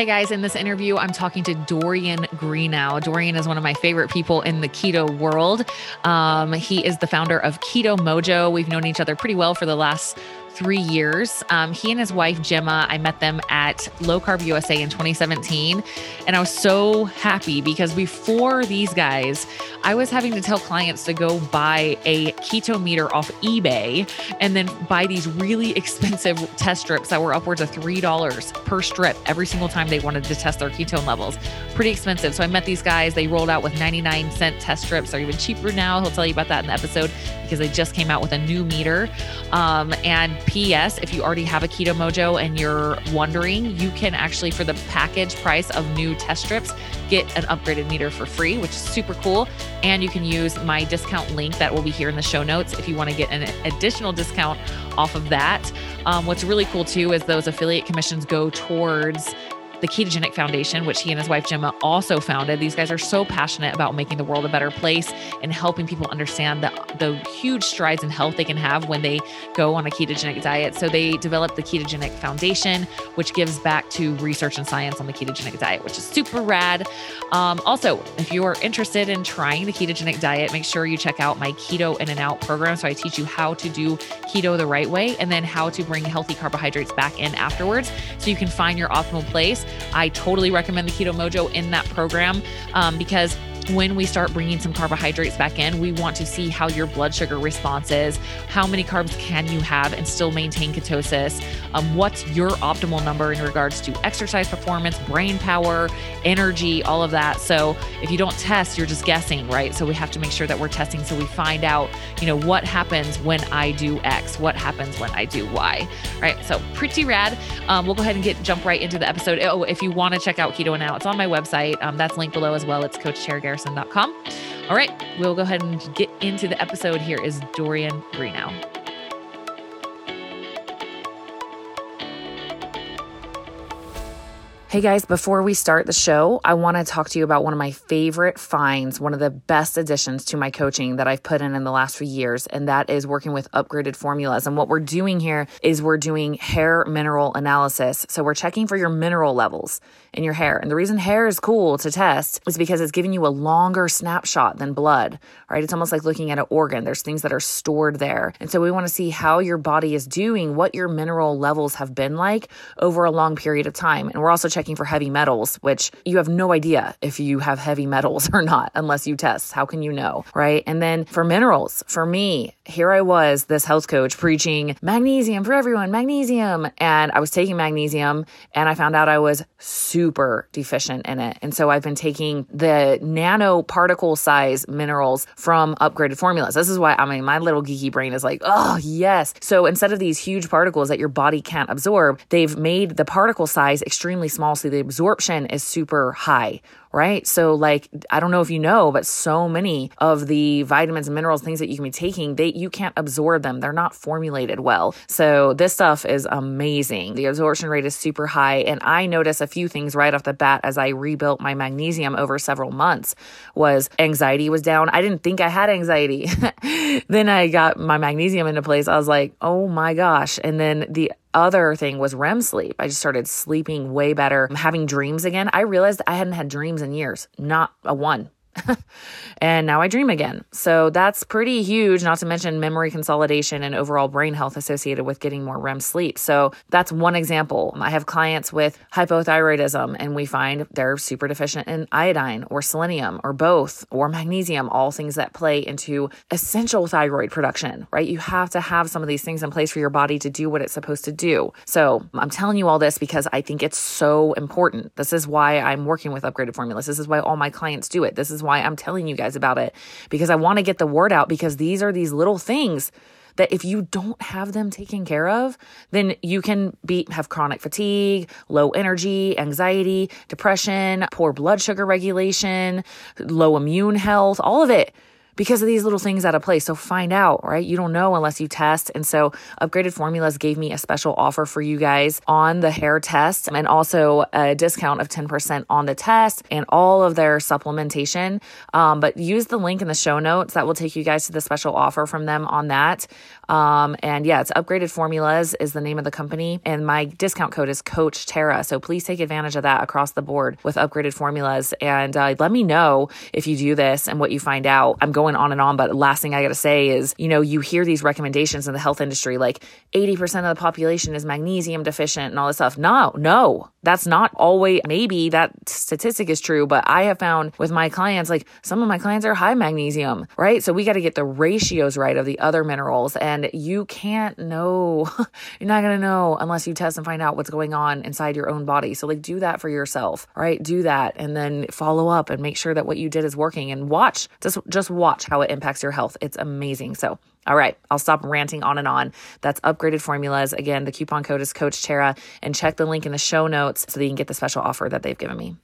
Hey guys, in this interview, I'm talking to Dorian Greenow. Dorian is one of my favorite people in the keto world. Um, he is the founder of Keto Mojo. We've known each other pretty well for the last three years. Um, he and his wife, Gemma, I met them at Low Carb USA in 2017. And I was so happy because before these guys, I was having to tell clients to go buy a keto meter off eBay and then buy these really expensive test strips that were upwards of $3 per strip every single time they wanted to test their ketone levels. Pretty expensive. So I met these guys. They rolled out with 99 cent test strips. They're even cheaper now. He'll tell you about that in the episode because they just came out with a new meter. Um, and P.S. If you already have a Keto Mojo and you're wondering, you can actually, for the package price of new test strips, get an upgraded meter for free, which is super cool. And you can use my discount link that will be here in the show notes if you want to get an additional discount off of that. Um, what's really cool too is those affiliate commissions go towards the Ketogenic Foundation, which he and his wife Gemma also founded. These guys are so passionate about making the world a better place and helping people understand the, the huge strides in health they can have when they go on a ketogenic diet. So they developed the Ketogenic Foundation, which gives back to research and science on the ketogenic diet, which is super rad. Um, also, if you are interested in trying the ketogenic diet, make sure you check out my Keto In and Out program. So I teach you how to do keto the right way and then how to bring healthy carbohydrates back in afterwards so you can find your optimal place. I totally recommend the Keto Mojo in that program um, because when we start bringing some carbohydrates back in, we want to see how your blood sugar response is. How many carbs can you have and still maintain ketosis? Um, what's your optimal number in regards to exercise performance, brain power, energy, all of that. So if you don't test, you're just guessing, right? So we have to make sure that we're testing so we find out, you know, what happens when I do X, what happens when I do Y, right? So pretty rad. Um, we'll go ahead and get jump right into the episode. Oh, if you want to check out Keto Now, it's on my website. Um, that's linked below as well. It's coachtaragarrison.com. All right, we'll go ahead and get into the episode. Here is Dorian Greenow. Hey guys, before we start the show, I want to talk to you about one of my favorite finds, one of the best additions to my coaching that I've put in in the last few years, and that is working with upgraded formulas. And what we're doing here is we're doing hair mineral analysis. So we're checking for your mineral levels in your hair. And the reason hair is cool to test is because it's giving you a longer snapshot than blood, right? It's almost like looking at an organ. There's things that are stored there. And so we want to see how your body is doing, what your mineral levels have been like over a long period of time. And we're also checking checking for heavy metals, which you have no idea if you have heavy metals or not unless you test. How can you know? Right. And then for minerals, for me, here I was, this health coach preaching magnesium for everyone, magnesium. And I was taking magnesium and I found out I was super deficient in it. And so I've been taking the nano particle size minerals from upgraded formulas. This is why, I mean, my little geeky brain is like, oh, yes. So instead of these huge particles that your body can't absorb, they've made the particle size extremely small also the absorption is super high, right? So like I don't know if you know, but so many of the vitamins and minerals, things that you can be taking, they you can't absorb them. They're not formulated well. So this stuff is amazing. The absorption rate is super high. And I noticed a few things right off the bat as I rebuilt my magnesium over several months was anxiety was down. I didn't think I had anxiety. then I got my magnesium into place. I was like, oh my gosh. And then the other thing was REM sleep. I just started sleeping way better, having dreams again. I realized I hadn't had dreams in years, not a one. and now I dream again. So that's pretty huge, not to mention memory consolidation and overall brain health associated with getting more REM sleep. So that's one example. I have clients with hypothyroidism, and we find they're super deficient in iodine or selenium or both or magnesium, all things that play into essential thyroid production, right? You have to have some of these things in place for your body to do what it's supposed to do. So I'm telling you all this because I think it's so important. This is why I'm working with upgraded formulas. This is why all my clients do it. This is why I'm telling you guys about it because I want to get the word out because these are these little things that if you don't have them taken care of, then you can be have chronic fatigue, low energy, anxiety, depression, poor blood sugar regulation, low immune health, all of it because of these little things out of place. So find out, right? You don't know unless you test. And so upgraded formulas gave me a special offer for you guys on the hair test and also a discount of 10% on the test and all of their supplementation. Um, but use the link in the show notes that will take you guys to the special offer from them on that. Um, and yeah, it's upgraded formulas is the name of the company. And my discount code is Coach Tara. So please take advantage of that across the board with upgraded formulas. And uh, let me know if you do this and what you find out. I'm going on and on, but last thing I got to say is, you know, you hear these recommendations in the health industry, like 80% of the population is magnesium deficient and all this stuff. No, no, that's not always, maybe that statistic is true, but I have found with my clients, like some of my clients are high magnesium, right? So we got to get the ratios right of the other minerals. And and you can't know. You're not going to know unless you test and find out what's going on inside your own body. So, like, do that for yourself, right? Do that and then follow up and make sure that what you did is working and watch, just, just watch how it impacts your health. It's amazing. So, all right, I'll stop ranting on and on. That's upgraded formulas. Again, the coupon code is Coach Tara, and check the link in the show notes so that you can get the special offer that they've given me.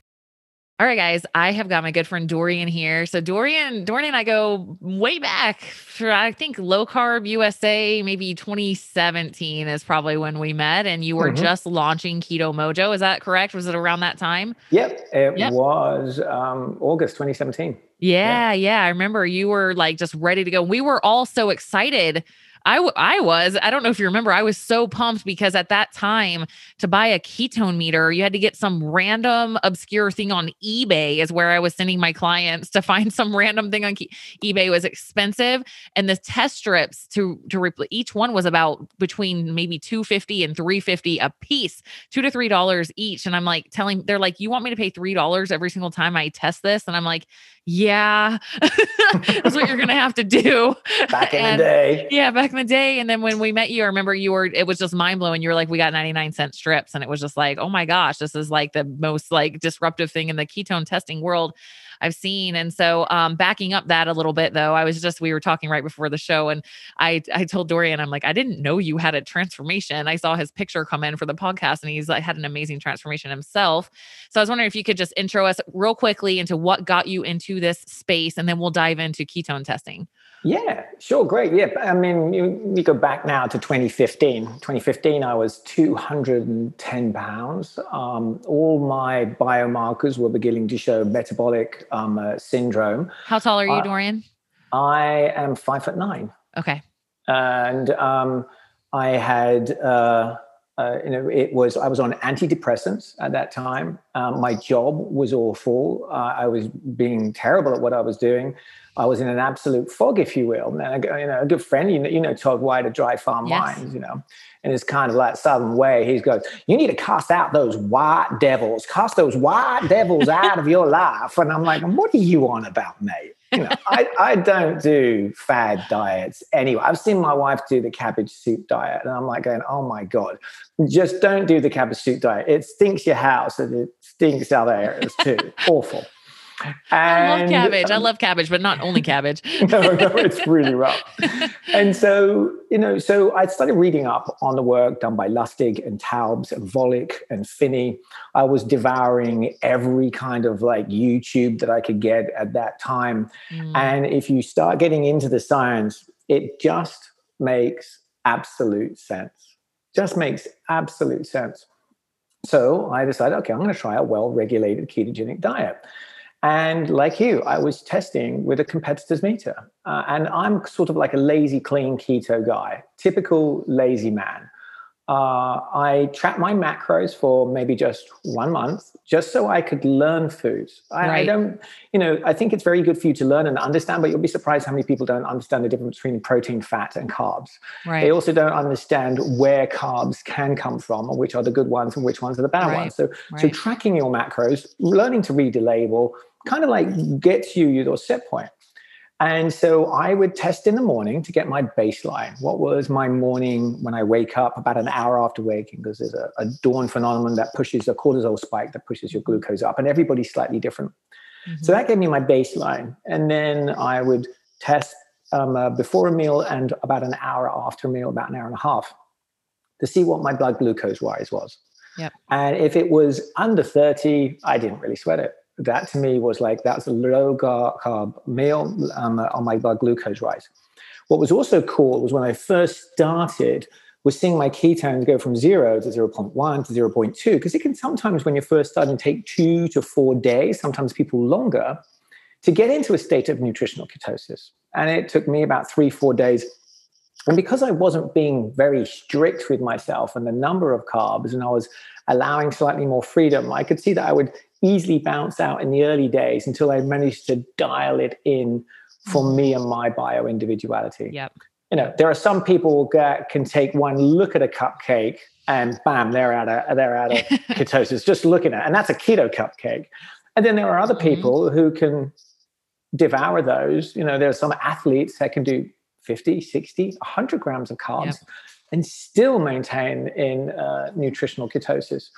All right, guys, I have got my good friend Dorian here. So Dorian, Dorian and I go way back for I think low carb USA, maybe 2017 is probably when we met, and you were mm-hmm. just launching Keto Mojo. Is that correct? Was it around that time? Yep, it yep. was um, August 2017. Yeah, yeah, yeah, I remember you were like just ready to go. We were all so excited I, w- I was, I don't know if you remember, I was so pumped because at that time to buy a ketone meter, you had to get some random obscure thing on eBay, is where I was sending my clients to find some random thing on Ke- eBay was expensive. And the test strips to, to replace each one was about between maybe 250 and 350 a piece, two to three dollars each. And I'm like telling, they're like, you want me to pay three dollars every single time I test this? And I'm like, yeah, that's what you're going to have to do. Back in and, the day. Yeah, back in the day. And then when we met you, I remember you were, it was just mind blowing. You were like, we got 99 cent strips. And it was just like, oh my gosh, this is like the most like disruptive thing in the ketone testing world. I've seen. And so, um, backing up that a little bit though, I was just we were talking right before the show, and I I told Dorian, I'm like, I didn't know you had a transformation. I saw his picture come in for the podcast, and he's like had an amazing transformation himself. So I was wondering if you could just intro us real quickly into what got you into this space, and then we'll dive into ketone testing. Yeah, sure, great. Yeah, I mean, you, you, go back now to 2015. 2015, I was 210 pounds. Um, all my biomarkers were beginning to show metabolic um, uh, syndrome. How tall are you, uh, Dorian? I am five foot nine. Okay. And um, I had, uh, uh, you know, it was I was on antidepressants at that time. Um, my job was awful. Uh, I was being terrible at what I was doing. I was in an absolute fog, if you will. And a, you know, a good friend, you know, you know Todd White of Dry Farm yes. Wines, you know, and it's kind of like Southern way. He goes, "You need to cast out those white devils. Cast those white devils out of your life." And I'm like, "What are you on about, mate?" You know, I, I don't do fad diets anyway. I've seen my wife do the cabbage soup diet, and I'm like going, "Oh my god, just don't do the cabbage soup diet. It stinks your house, and it stinks other areas too. Awful." And, I love cabbage. I love cabbage, but not only cabbage. no, no, it's really rough. and so, you know, so I started reading up on the work done by Lustig and Taubes and Volek and Phinney. I was devouring every kind of like YouTube that I could get at that time. Mm. And if you start getting into the science, it just makes absolute sense. Just makes absolute sense. So I decided, okay, I'm going to try a well regulated ketogenic diet. And like you, I was testing with a competitor's meter. Uh, and I'm sort of like a lazy, clean keto guy, typical lazy man. Uh, I tracked my macros for maybe just one month, just so I could learn foods. I, right. I, don't, you know, I think it's very good for you to learn and understand, but you'll be surprised how many people don't understand the difference between protein, fat, and carbs. Right. They also don't understand where carbs can come from, and which are the good ones and which ones are the bad right. ones. So, so tracking your macros, learning to read the label, kind of like gets you your set point. And so I would test in the morning to get my baseline. What was my morning when I wake up about an hour after waking? Because there's a, a dawn phenomenon that pushes a cortisol spike that pushes your glucose up, and everybody's slightly different. Mm-hmm. So that gave me my baseline. And then I would test um, uh, before a meal and about an hour after a meal, about an hour and a half, to see what my blood glucose wise was. Yep. And if it was under 30, I didn't really sweat it. That to me was like that's a low carb meal um, on my blood glucose rise. What was also cool was when I first started was seeing my ketones go from zero to 0.1 to 0.2 because it can sometimes when you're first starting take two to four days sometimes people longer to get into a state of nutritional ketosis and it took me about three four days and because i wasn't being very strict with myself and the number of carbs and i was allowing slightly more freedom i could see that i would easily bounce out in the early days until i managed to dial it in for me and my bio individuality yep you know, there are some people that can take one look at a cupcake and bam, they're out of they're out of ketosis just looking at, it. and that's a keto cupcake. And then there are other mm-hmm. people who can devour those. You know, there are some athletes that can do 50, 60, 100 grams of carbs yep. and still maintain in uh, nutritional ketosis.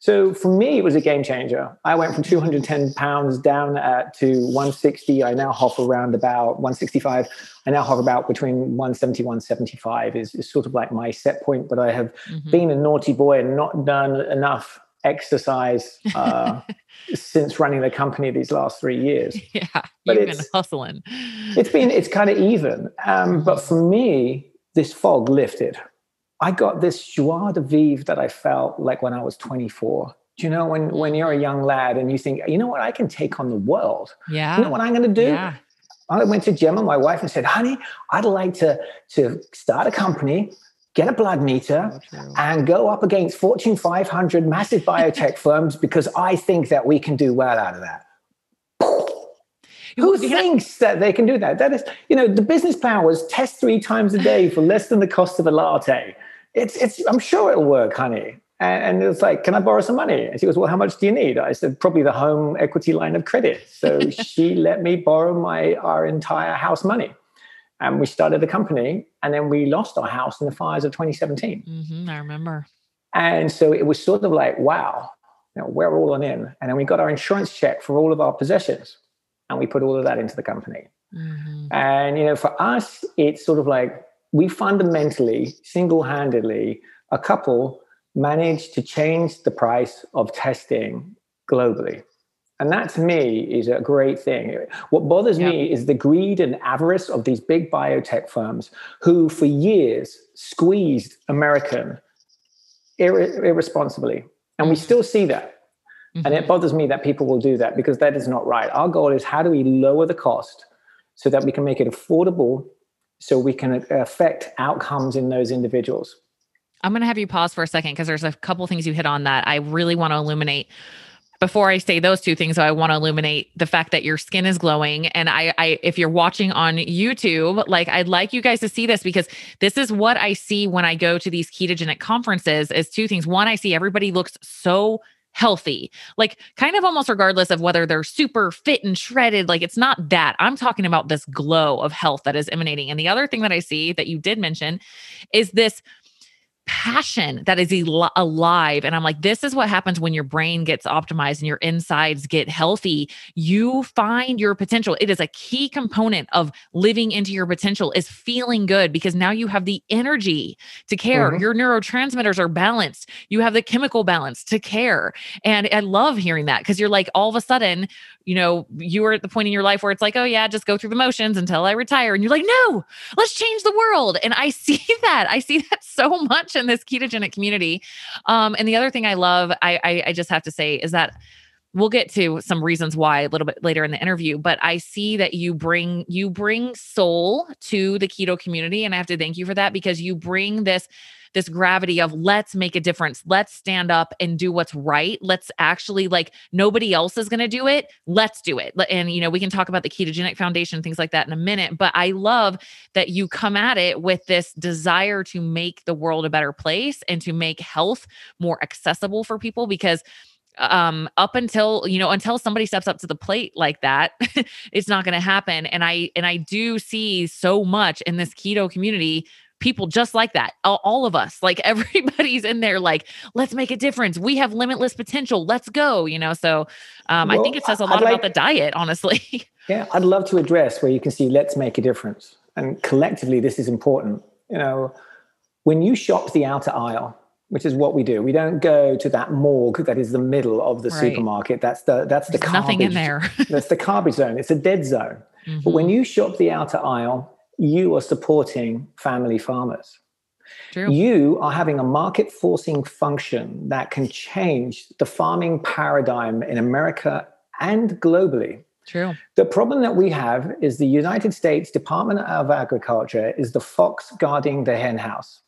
So for me, it was a game changer. I went from 210 pounds down at, to 160. I now hover around about 165. I now hover about between 170, 175 is, is sort of like my set point. But I have mm-hmm. been a naughty boy and not done enough exercise uh, since running the company these last three years. Yeah, but you've been hustling. It's been, it's kind of even. Um, but for me, this fog lifted. I got this joie de vivre that I felt like when I was 24. Do you know when when you're a young lad and you think, you know what, I can take on the world. Yeah. You know what I'm going to do? Yeah. I went to Gemma, my wife, and said, "Honey, I'd like to to start a company, get a blood meter, and go up against Fortune 500 massive biotech firms because I think that we can do well out of that." Who thinks that they can do that? That is, you know, the business powers test three times a day for less than the cost of a latte it's it's I'm sure it'll work, honey. And, it was like, can I borrow some money? And she goes, well, how much do you need? I said, probably the home equity line of credit. So she let me borrow my our entire house money. And we started the company. And then we lost our house in the fires of 2017. Mm-hmm, I remember. And so it was sort of like, wow, you know, we're all on in. And then we got our insurance check for all of our possessions. And we put all of that into the company. Mm-hmm. And, you know, for us, it's sort of like, we fundamentally, single handedly, a couple managed to change the price of testing globally. And that to me is a great thing. What bothers yeah. me is the greed and avarice of these big biotech firms who, for years, squeezed American ir- irresponsibly. And we still see that. Mm-hmm. And it mm-hmm. bothers me that people will do that because that is not right. Our goal is how do we lower the cost so that we can make it affordable so we can affect outcomes in those individuals. I'm going to have you pause for a second because there's a couple things you hit on that I really want to illuminate. Before I say those two things, I want to illuminate the fact that your skin is glowing. And I, I, if you're watching on YouTube, like I'd like you guys to see this because this is what I see when I go to these ketogenic conferences. Is two things. One, I see everybody looks so healthy, like kind of almost regardless of whether they're super fit and shredded. Like it's not that. I'm talking about this glow of health that is emanating. And the other thing that I see that you did mention is this passion that is el- alive. And I'm like, this is what happens when your brain gets optimized and your insides get healthy. You find your potential. It is a key component of living into your potential is feeling good because now you have the energy to care. Mm-hmm. Your neurotransmitters are balanced. You have the chemical balance to care. And I love hearing that because you're like, all of a sudden, you know, you are at the point in your life where it's like, oh, yeah, just go through the motions until I retire. And you're like, no, let's change the world. And I see that. I see that so much in this ketogenic community. Um, and the other thing I love, I, I, I just have to say, is that we'll get to some reasons why a little bit later in the interview but i see that you bring you bring soul to the keto community and i have to thank you for that because you bring this this gravity of let's make a difference. Let's stand up and do what's right. Let's actually like nobody else is going to do it. Let's do it. And you know, we can talk about the ketogenic foundation things like that in a minute, but I love that you come at it with this desire to make the world a better place and to make health more accessible for people because um up until you know until somebody steps up to the plate like that it's not going to happen and i and i do see so much in this keto community people just like that. All, of us, like everybody's in there, like, let's make a difference. We have limitless potential. Let's go, you know? So um, well, I think it says a lot like, about the diet, honestly. Yeah, I'd love to address where you can see, let's make a difference. And collectively, this is important. You know, when you shop the outer aisle, which is what we do. We don't go to that morgue that is the middle of the right. supermarket. That's the that's the nothing in there. that's the garbage zone. It's a dead zone. Mm-hmm. But when mm-hmm. you shop the outer aisle, you are supporting family farmers. True. You are having a market forcing function that can change the farming paradigm in America and globally. True. The problem that we have is the United States Department of Agriculture is the fox guarding the hen house.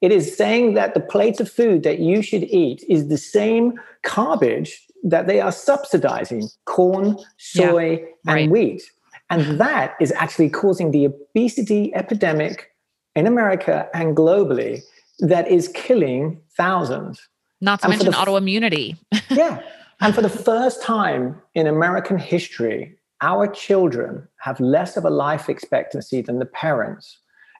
It is saying that the plate of food that you should eat is the same garbage that they are subsidizing corn, soy, yeah, and right. wheat. And that is actually causing the obesity epidemic in America and globally that is killing thousands. Not to and mention autoimmunity. yeah. And for the first time in American history, our children have less of a life expectancy than the parents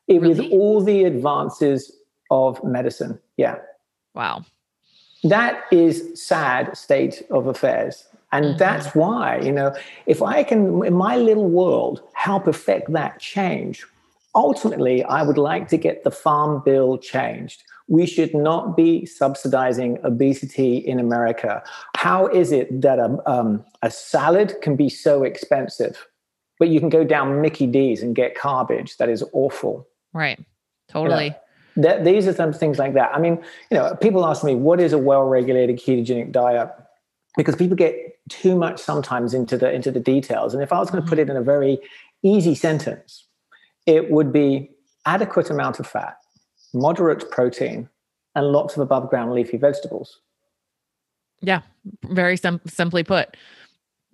eh, really? with all the advances of medicine. Yeah. Wow. That is sad state of affairs. And mm-hmm. that's why, you know, if I can, in my little world, help affect that change, ultimately, I would like to get the farm bill changed we should not be subsidizing obesity in America. How is it that a, um, a salad can be so expensive, but you can go down Mickey D's and get garbage that is awful? Right. Totally. You know, that, these are some things like that. I mean, you know, people ask me, what is a well-regulated ketogenic diet? Because people get too much sometimes into the into the details. And if I was going to put mm-hmm. it in a very easy sentence, it would be adequate amount of fat, moderate protein, and lots of above ground leafy vegetables. Yeah, very sim- simply put.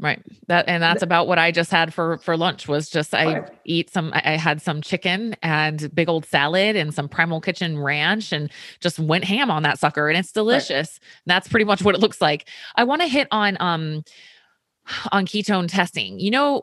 Right. That and that's about what I just had for for lunch was just I right. eat some I had some chicken and big old salad and some primal kitchen ranch and just went ham on that sucker and it's delicious. Right. that's pretty much what it looks like. I want to hit on um on ketone testing. You know,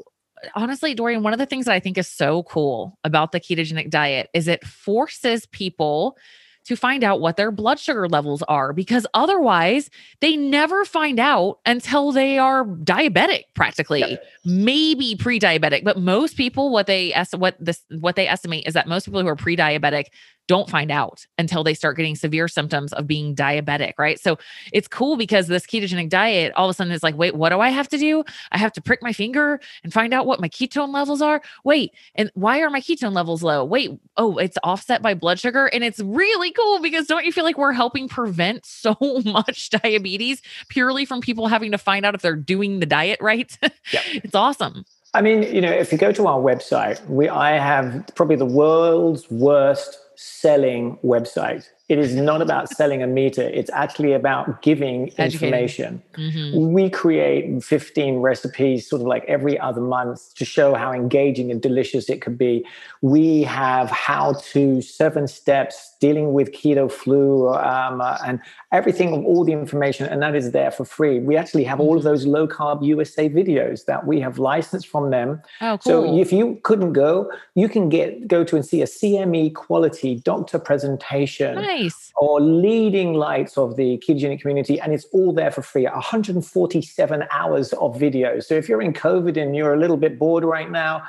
honestly, Dorian, one of the things that I think is so cool about the ketogenic diet is it forces people to find out what their blood sugar levels are because otherwise they never find out until they are diabetic practically yep. maybe pre-diabetic but most people what they what this what they estimate is that most people who are pre-diabetic don't find out until they start getting severe symptoms of being diabetic, right? So it's cool because this ketogenic diet all of a sudden is like, wait, what do I have to do? I have to prick my finger and find out what my ketone levels are. Wait, and why are my ketone levels low? Wait, oh, it's offset by blood sugar. And it's really cool because don't you feel like we're helping prevent so much diabetes purely from people having to find out if they're doing the diet right? Yeah. it's awesome. I mean, you know, if you go to our website, we I have probably the world's worst selling website. It is not about selling a meter. It's actually about giving information. Mm-hmm. We create 15 recipes sort of like every other month to show how engaging and delicious it could be. We have how to seven steps dealing with keto flu um, uh, and everything, all the information, and that is there for free. We actually have all of mm-hmm. those low carb USA videos that we have licensed from them. Oh, cool. So if you couldn't go, you can get go to and see a CME quality doctor presentation. Nice nice. or leading lights of the ketogenic community, and it's all there for free. 147 hours of video. So if you're in COVID and you're a little bit bored right now,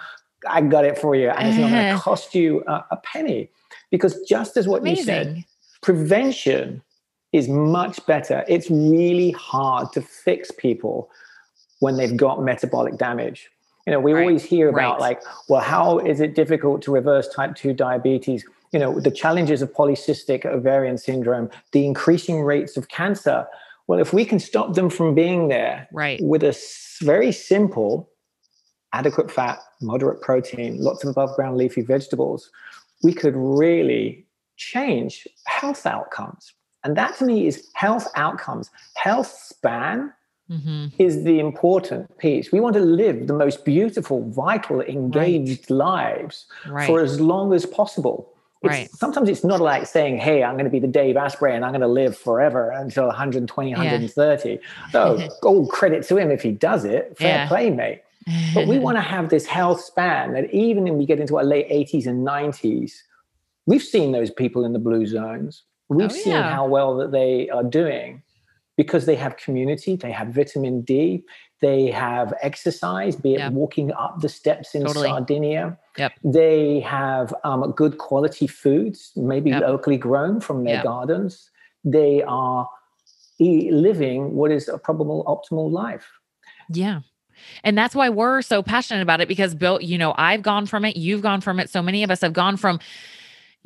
I got it for you, and it's not going to uh-huh. cost you a, a, penny. Because just as what Amazing. you said, prevention is much better. It's really hard to fix people when they've got metabolic damage. You know, we right. always hear about right. like, well, how is it difficult to reverse type 2 diabetes? You know the challenges of polycystic ovarian syndrome the increasing rates of cancer well if we can stop them from being there right with a very simple adequate fat moderate protein lots of above ground leafy vegetables we could really change health outcomes and that to me is health outcomes health span Mm-hmm. is the important piece. We want to live the most beautiful, vital, engaged right. lives right. for as long as possible. It's, right. Sometimes it's not like saying, hey, I'm going to be the Dave Asprey and I'm going to live forever until 120, yeah. 130. So, all credit to him if he does it. Fair yeah. play, mate. But we want to have this health span that even when we get into our late 80s and 90s, we've seen those people in the blue zones. We've oh, seen yeah. how well that they are doing because they have community, they have vitamin D, they have exercise, be it yep. walking up the steps in totally. Sardinia. Yep. They have um, good quality foods, maybe yep. locally grown from their gardens. they are living what is a probable optimal life. Yeah. And that's why we're so passionate about it because Bill, you know, I've gone from it, you've gone from it. So many of us have gone from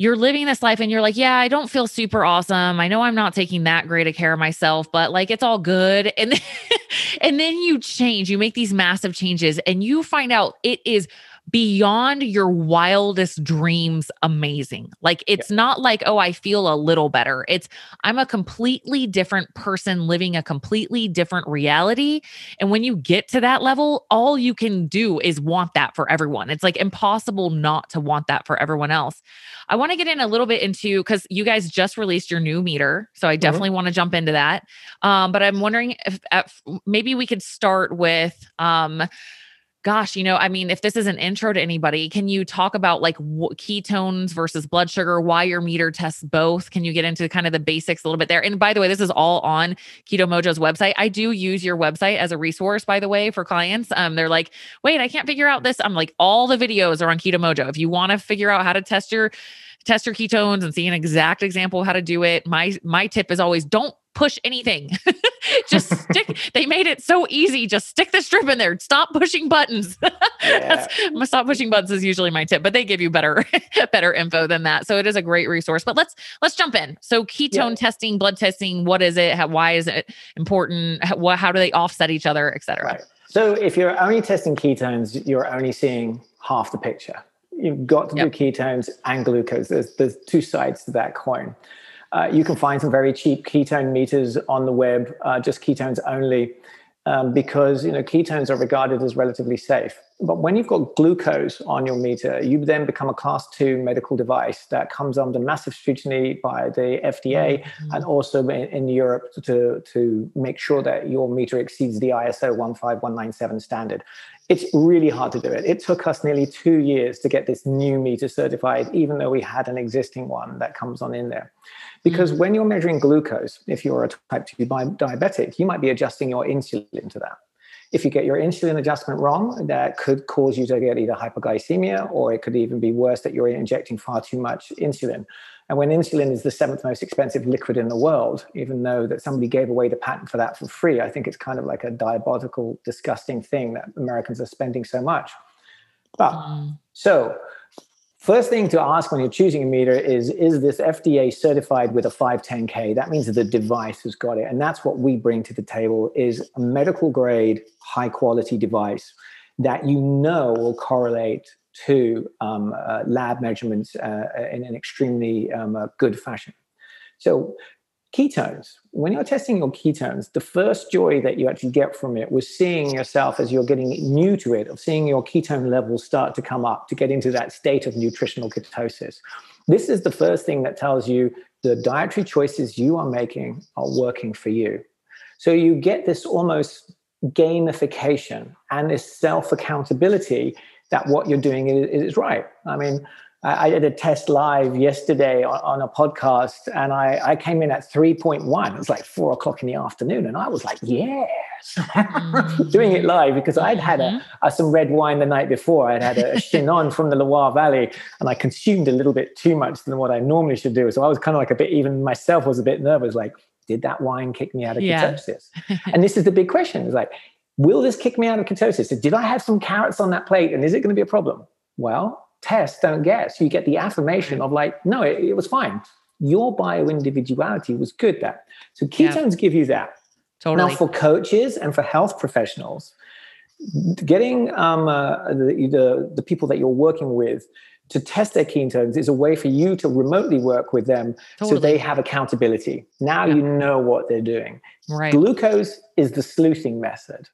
you're living this life and you're like, yeah, I don't feel super awesome. I know I'm not taking that great a care of myself, but like it's all good. And then, and then you change, you make these massive changes and you find out it is beyond your wildest dreams amazing. Like it's yeah. not like, oh, I feel a little better. It's I'm a completely different person living a completely different reality. And when you get to that level, all you can do is want that for everyone. It's like impossible not to want that for everyone else. I want to get in a little bit into because you guys just released your new meter. So I mm-hmm. definitely mm-hmm. want to jump into that. Um, but I'm wondering if, if maybe we could start with um gosh, you know, I mean, if this is an intro to anybody, can you talk about like w- ketones versus blood sugar, why your meter tests both? Can you get into kind of the basics a little bit there? And by the way, this is all on Keto Mojo's website. I do use your website as a resource, by the way, for clients. Um, they're like, wait, I can't figure out this. I'm like, all the videos are on Keto Mojo. If you want to figure out how to test your test your ketones and see an exact example of how to do it. My my tip is always don't push anything. just stick. They made it so easy. Just stick the strip in there. Stop pushing buttons. yeah. stop pushing buttons is usually my tip, but they give you better better info than that. So it is a great resource. But let's let's jump in. So ketone yeah. testing, blood testing. What is it? How, why is it important? How, how do they offset each other, et cetera? Right. So if you're only testing ketones, you're only seeing half the picture. You've got to yep. do ketones and glucose. There's there's two sides to that coin. Uh, you can find some very cheap ketone meters on the web, uh, just ketones only, um, because you know ketones are regarded as relatively safe. But when you've got glucose on your meter, you then become a class two medical device that comes under massive scrutiny by the FDA mm-hmm. and also in, in, Europe to, to make sure that your meter exceeds the ISO 15197 standard. It's really hard to do it. It took us nearly two years to get this new meter certified, even though we had an existing one that comes on in there. Because mm-hmm. when you're measuring glucose, if you're a type 2 diabetic, you might be adjusting your insulin to that. If you get your insulin adjustment wrong, that could cause you to get either hypoglycemia or it could even be worse that you're injecting far too much insulin. And when insulin is the seventh most expensive liquid in the world, even though that somebody gave away the patent for that for free, I think it's kind of like a diabolical, disgusting thing that Americans are spending so much. But mm. so First thing to ask when you're choosing a meter is Is this FDA certified with a 510K? That means that the device has got it. And that's what we bring to the table is a medical grade, high quality device that you know will correlate to um, uh, lab measurements uh, in an extremely um, uh, good fashion. So ketones. When you're testing your ketones the first joy that you actually get from it was seeing yourself as you're getting new to it of seeing your ketone levels start to come up to get into that state of nutritional ketosis. This is the first thing that tells you the dietary choices you are making are working for you. So you get this almost gamification and this self accountability that what you're doing is, is right. I mean I did a test live yesterday on, a podcast and I, I, came in at 3.1. It was like four o'clock in the afternoon. And I was like, yes, mm-hmm. doing it live because I'd had a, mm-hmm. a, some red wine the night before. I'd had a, a Chinon from the Loire Valley and I consumed a little bit too much than what I normally should do. So I was kind of like a bit, even myself was a bit nervous, like, did that wine kick me out of yeah. ketosis? and this is the big question. It's like, will this kick me out of ketosis? Did I have some carrots on that plate and is it going to be a problem? Well, test, don't guess. You get the affirmation of like, no, it, it was fine. Your bio individuality was good there. So ketones yeah. give you that. Totally. Now, for coaches and for health professionals, getting um, uh, the, the, the people that you're working with to test their ketones is a way for you to remotely work with them totally. so they have accountability. Now yeah. you know what they're doing. Right. Glucose is the sleuthing method.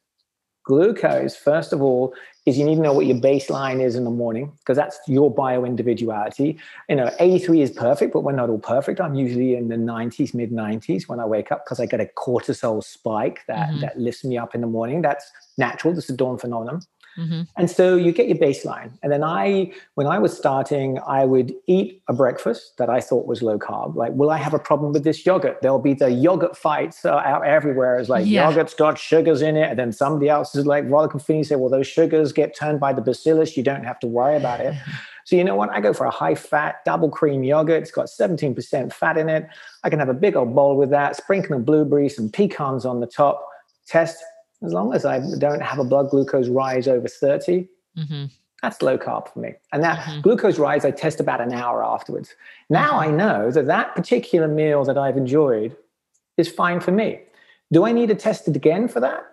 Glucose, first of all, is you need to know what your baseline is in the morning because that's your bio individuality. You know, 83 is perfect, but we're not all perfect. I'm usually in the 90s, mid 90s when I wake up because I get a cortisol spike that mm-hmm. that lifts me up in the morning. That's natural. This is a dawn phenomenon. Mm-hmm. And so you get your baseline. And then I, when I was starting, I would eat a breakfast that I thought was low carb. Like, will I have a problem with this yogurt? There'll be the yogurt fights uh, out everywhere. It's like yeah. yogurt's got sugars in it. And then somebody else is like, Volek and Phinney say, well, those sugars get turned by the bacillus. You don't have to worry about it. So you know what? I go for a high fat double cream yogurt. It's got 17% fat in it. I can have a big old bowl with that, sprinkle of blueberries, some pecans on the top. Test as long as I don't have a blood glucose rise over 30. Mm-hmm. That's low carb for me. And that mm-hmm. glucose rise, I test about an hour afterwards. Now mm-hmm. I know that that particular meal that I've enjoyed is fine for me. Do I need to test it again for that?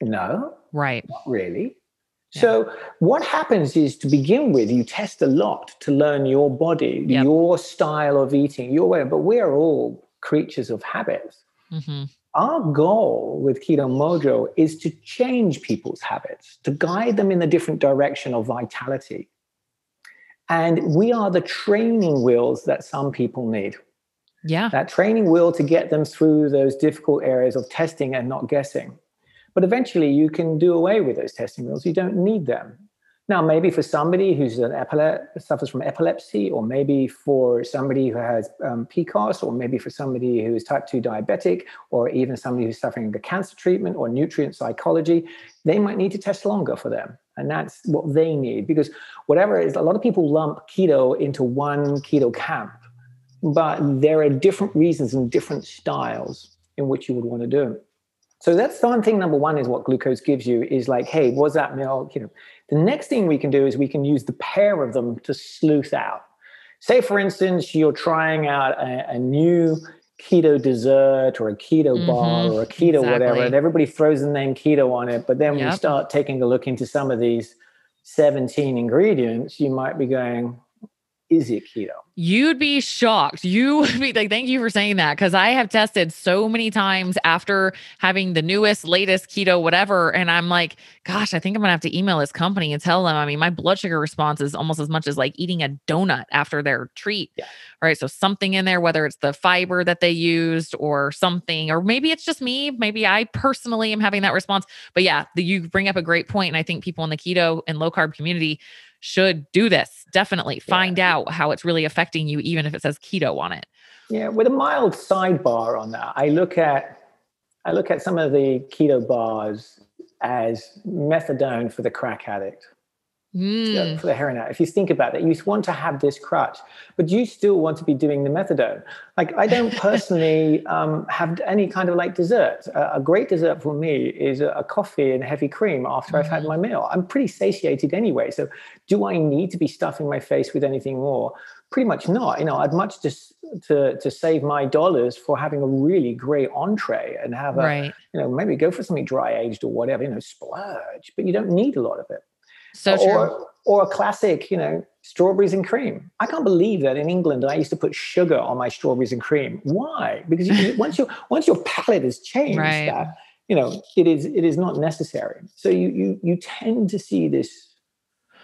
No. Right. Not really. Yeah. So what happens is to begin with, you test a lot to learn your body, yep. your style of eating, your way. But we're all creatures of habits. Our goal with Keto Mojo is to change people's habits, to guide them in a different direction of vitality. And we are the training wheels that some people need. Yeah. That training wheel to get them through those difficult areas of testing and not guessing. But eventually you can do away with those testing wheels. You don't need them. Now, maybe for somebody who's an epile- suffers from epilepsy, or maybe for somebody who has um, PCOS, or maybe for somebody who is type 2 diabetic, or even somebody who's suffering a cancer treatment or nutrient psychology, they might need to test longer for them. And that's what they need. Because whatever it is, a lot of people lump keto into one keto camp, but there are different reasons and different styles in which you would want to do it. So that's the one thing. Number one is what glucose gives you is like, hey, was that meal? You know, the next thing we can do is we can use the pair of them to sleuth out. Say, for instance, you're trying out a, a new keto dessert or a keto mm-hmm, bar or a keto exactly. whatever, and everybody throws the name keto on it. But then yep. we start taking a look into some of these 17 ingredients, you might be going, is it keto? You'd be shocked. You would be like, thank you for saying that. Cause I have tested so many times after having the newest, latest keto, whatever. And I'm like, gosh, I think I'm gonna have to email this company and tell them. I mean, my blood sugar response is almost as much as like eating a donut after their treat. Yeah. Right. So something in there, whether it's the fiber that they used or something, or maybe it's just me. Maybe I personally am having that response. But yeah, the, you bring up a great point, And I think people in the keto and low carb community should do this. Definitely find yeah. out how it's really affecting you, even if it says keto on it. Yeah, with a mild sidebar on that, I look at I look at some of the keto bars as methadone for the crack addict mm. for the heroin out, If you think about it, you want to have this crutch, but you still want to be doing the methadone. Like I don't personally um, have any kind of like dessert. Uh, a great dessert for me is a, a coffee and heavy cream after mm. I've had mm-hmm. my meal. I'm pretty satiated anyway. So do I need to be stuffing my face with anything more? Pretty much not. You know, I'd much just to to save my dollars for having a really great entree and have a right. you know maybe go for something dry aged or whatever. You know, splurge, but you don't need a lot of it. So or, true. Or a classic, you know, strawberries and cream. I can't believe that in England I used to put sugar on my strawberries and cream. Why? Because you, once your once your palate has changed, right. that you know it is it is not necessary. So you you you tend to see this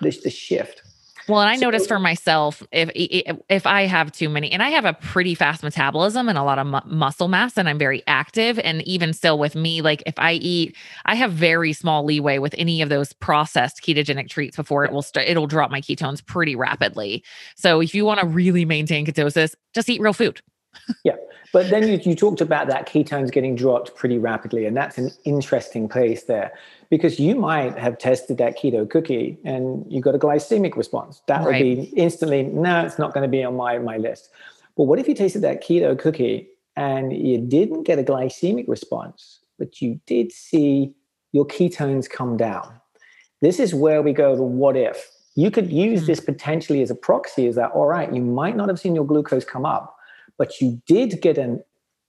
this the shift. Well, and I so, noticed for myself if if I have too many, and I have a pretty fast metabolism and a lot of mu- muscle mass, and I'm very active, and even still with me, like if I eat, I have very small leeway with any of those processed ketogenic treats before it will start. It'll drop my ketones pretty rapidly. So if you want to really maintain ketosis, just eat real food. Yeah. But then you, you talked about that ketones getting dropped pretty rapidly. And that's an interesting place there because you might have tested that keto cookie and you got a glycemic response. That right. would be instantly, no, it's not going to be on my, my list. But what if you tasted that keto cookie and you didn't get a glycemic response, but you did see your ketones come down? This is where we go to what if. You could use mm-hmm. this potentially as a proxy is that, all right, you might not have seen your glucose come up, but you did get an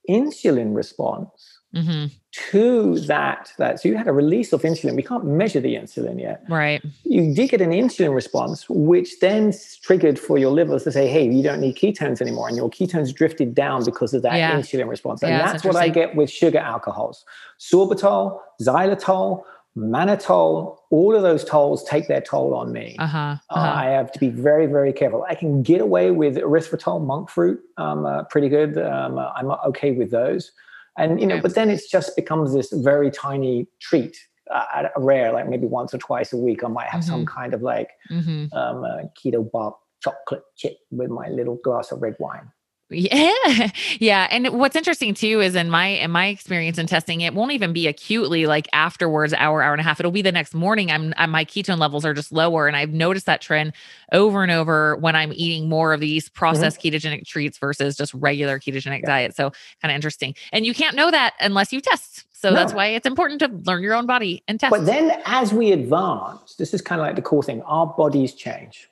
insulin response mm-hmm. to that that so you had a release of insulin. We can't measure the insulin yet. Right. You did get an insulin response which then triggered for your liver to say hey you don't need ketones anymore and your ketones drifted down because of that yeah. insulin response. And yeah, that's, that's what i get with sugar alcohols. Sorbitol xylitol mannitol, all of those tolls take their toll on me. Uh-huh, uh-huh. Uh, I have to be very, very careful. I can get away with erythritol, monk fruit, um, uh, pretty good. Um, uh, I'm okay with those. And, you know, okay. but then it just becomes this very tiny treat. Uh, rare, like maybe once or twice a week, I might have mm-hmm. some kind of like mm-hmm. um, keto bar chocolate chip with my little glass of red wine. Yeah. Yeah. And what's interesting too is in my in my experience in testing, it won't even be acutely like afterwards, hour, hour and a half. It'll be the next morning. I'm, I'm my ketone levels are just lower. And I've noticed that trend over and over when I'm eating more of these mm-hmm. processed mm-hmm. ketogenic treats versus just regular ketogenic yeah. diet. So kind of interesting. And you can't know that unless you test. So no. that's why it's important to learn your own body and test. But then as we advance, this is kind of like the cool thing, our bodies change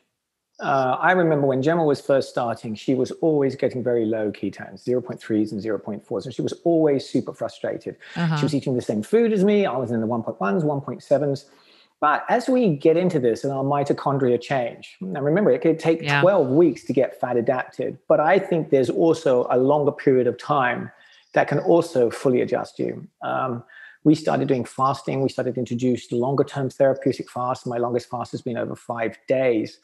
uh, I remember when Gemma was first starting, she was always getting very low ketones, 0.3s and 0.4s. And she was always super frustrated. Uh-huh. She was eating the same food as me. I was in the 1.1s, 1.7s. But as we get into this and our mitochondria change, now remember, it could take yeah. 12 weeks to get fat adapted. But I think there's also a longer period of time that can also fully adjust you. Um, we started doing fasting. We started to introduce longer term therapeutic fasts. My longest fast has been over five days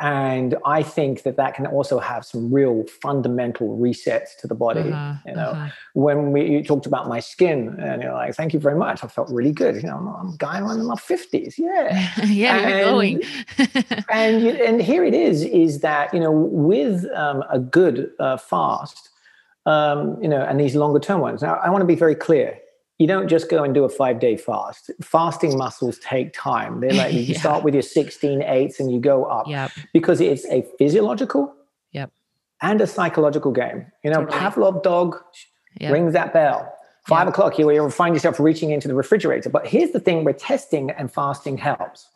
and i think that that can also have some real fundamental resets to the body uh-huh, you know. uh-huh. when we you talked about my skin and you're like thank you very much i felt really good. You know i'm, I'm going on in my 50s yeah. Yeah and, you're glowing and and here it is is that you know with um, a good uh, fast um, you know and these longer term ones. Now i want to be very clear you don't just go and do a five day fast. Fasting muscles take time. They're like you yeah. start with your 16 eights and you go up yep. because it's a physiological yep. and a psychological game. You know, totally. Pavlov dog yep. rings that bell. Five yep. o'clock, you, you'll find yourself reaching into the refrigerator. But here's the thing where testing and fasting helps.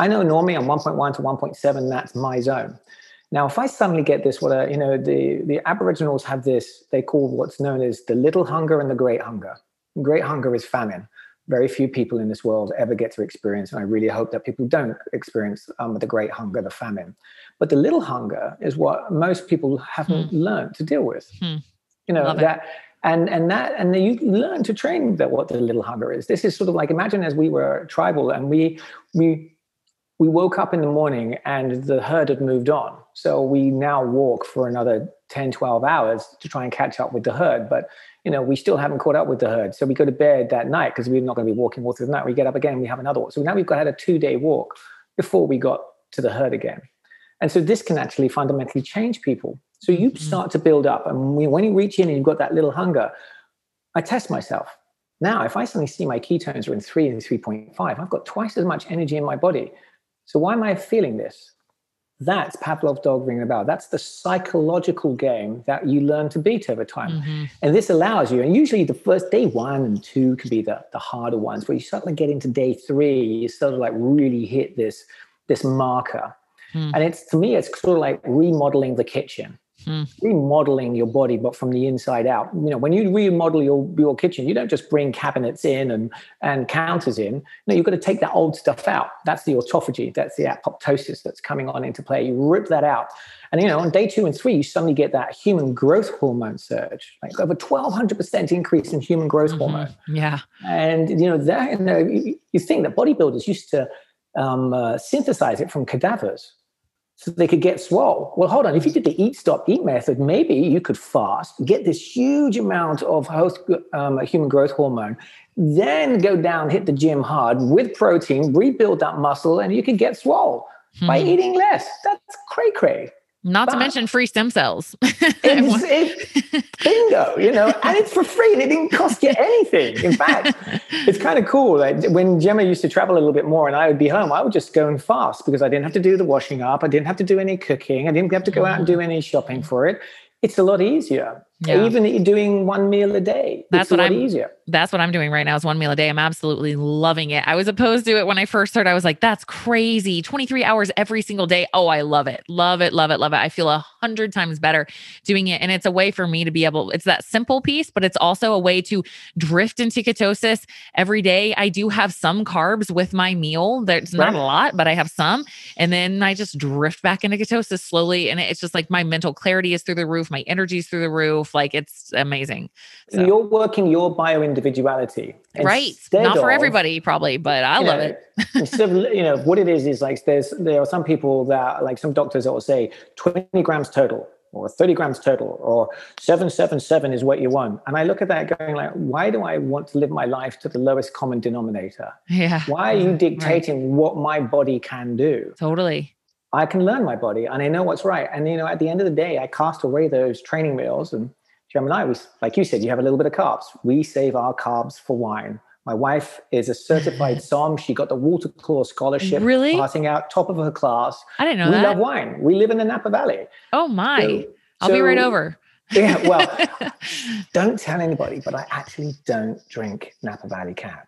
I know normally I'm 1.1 to 1.7, that's my zone. Now, if I suddenly get this, what a, you know, the, the Aboriginals have this, they call what's known as the little hunger and the great hunger great hunger is famine. Very few people in this world ever get to experience, and I really hope that people don't experience um, the great hunger, the famine. But the little hunger is what most people haven't hmm. learned to deal with. Hmm. You know Love that. It and and that and you learn to train that what the little hunger is this is sort of like imagine as we were tribal and we we we woke up in the morning and the herd had moved on so we now walk for another 10 12 hours to try and catch up with the herd but you know, we still haven't caught up with the herd. So we go to bed that night because we're not going to be walking all through the night. We get up again, we have another walk. So now we've got had a two day walk before we got to the herd again. And so this can actually fundamentally change people. So you mm-hmm. start to build up. And when you reach in and you've got that little hunger, I test myself. Now, if I suddenly see my ketones are in three and 3.5, I've got twice as much energy in my body. So why am I feeling this? That's Pavlov's dog ringing a bell. That's the psychological game that you learn to beat over time. Mm-hmm. And this allows you, and usually the first day one and two can be the, the harder ones, where you start to get into day three, you sort of like really hit this, this marker. Mm. And it's to me, it's sort of like remodeling the kitchen mm. remodeling your body, but from the inside out. You know, when you remodel your, your kitchen, you don't just bring cabinets in and, and counters in. No, you've got to take that old stuff out. That's the autophagy. That's the apoptosis that's coming on into play. You rip that out. And, you know, on day two and three, you suddenly get that human growth hormone surge, like over 1200% increase in human growth mm-hmm. hormone. Yeah. And, you know, that, you, know, you, you think that bodybuilders used to um, uh, synthesize it from cadavers so they could get swole. Well, hold on. If you did the eat, stop, eat method, maybe you could fast, get this huge amount of host, um, human growth hormone, then go down, hit the gym hard with protein, rebuild that muscle, and you could get swole hmm. by eating less. That's cray cray. Not but to mention free stem cells. it's, it's, bingo, you know, and it's for free and it didn't cost you anything. In fact, it's kind of cool. Like when Gemma used to travel a little bit more and I would be home, I would just go and fast because I didn't have to do the washing up. I didn't have to do any cooking. I didn't have to go out and do mm. any shopping for it. It's a lot easier. Yeah. Even doing one meal a day. That's what I'm easier. That's what I'm doing right now is one meal a day. I'm absolutely loving it. I was opposed to it when I first started. I was like, that's crazy. 23 hours every single day. Oh, I love it. Love it. Love it. Love it. I feel a hundred times better doing it. And it's a way for me to be able, it's that simple piece, but it's also a way to drift into ketosis every day. I do have some carbs with my meal. There's right. not a lot, but I have some. And then I just drift back into ketosis slowly. And it's just like my mental clarity is through the roof. My energy is through the roof. Like it's amazing. So. You're working your bio individuality. Right. Not for everybody, probably, but I love know, it. instead of, you know, what it is is like there's there are some people that like some doctors that will say 20 grams total or 30 grams total or 777 is what you want. And I look at that going like, why do I want to live my life to the lowest common denominator? Yeah. Why are you mm-hmm. dictating right. what my body can do? Totally. I can learn my body and I know what's right. And you know, at the end of the day, I cast away those training meals. And Gemini, we, like you said, you have a little bit of carbs. We save our carbs for wine. My wife is a certified som. She got the Walter Clore scholarship, really passing out top of her class. I didn't know we that. love wine. We live in the Napa Valley. Oh my! So, I'll so, be right over. yeah, well, don't tell anybody, but I actually don't drink Napa Valley cabs.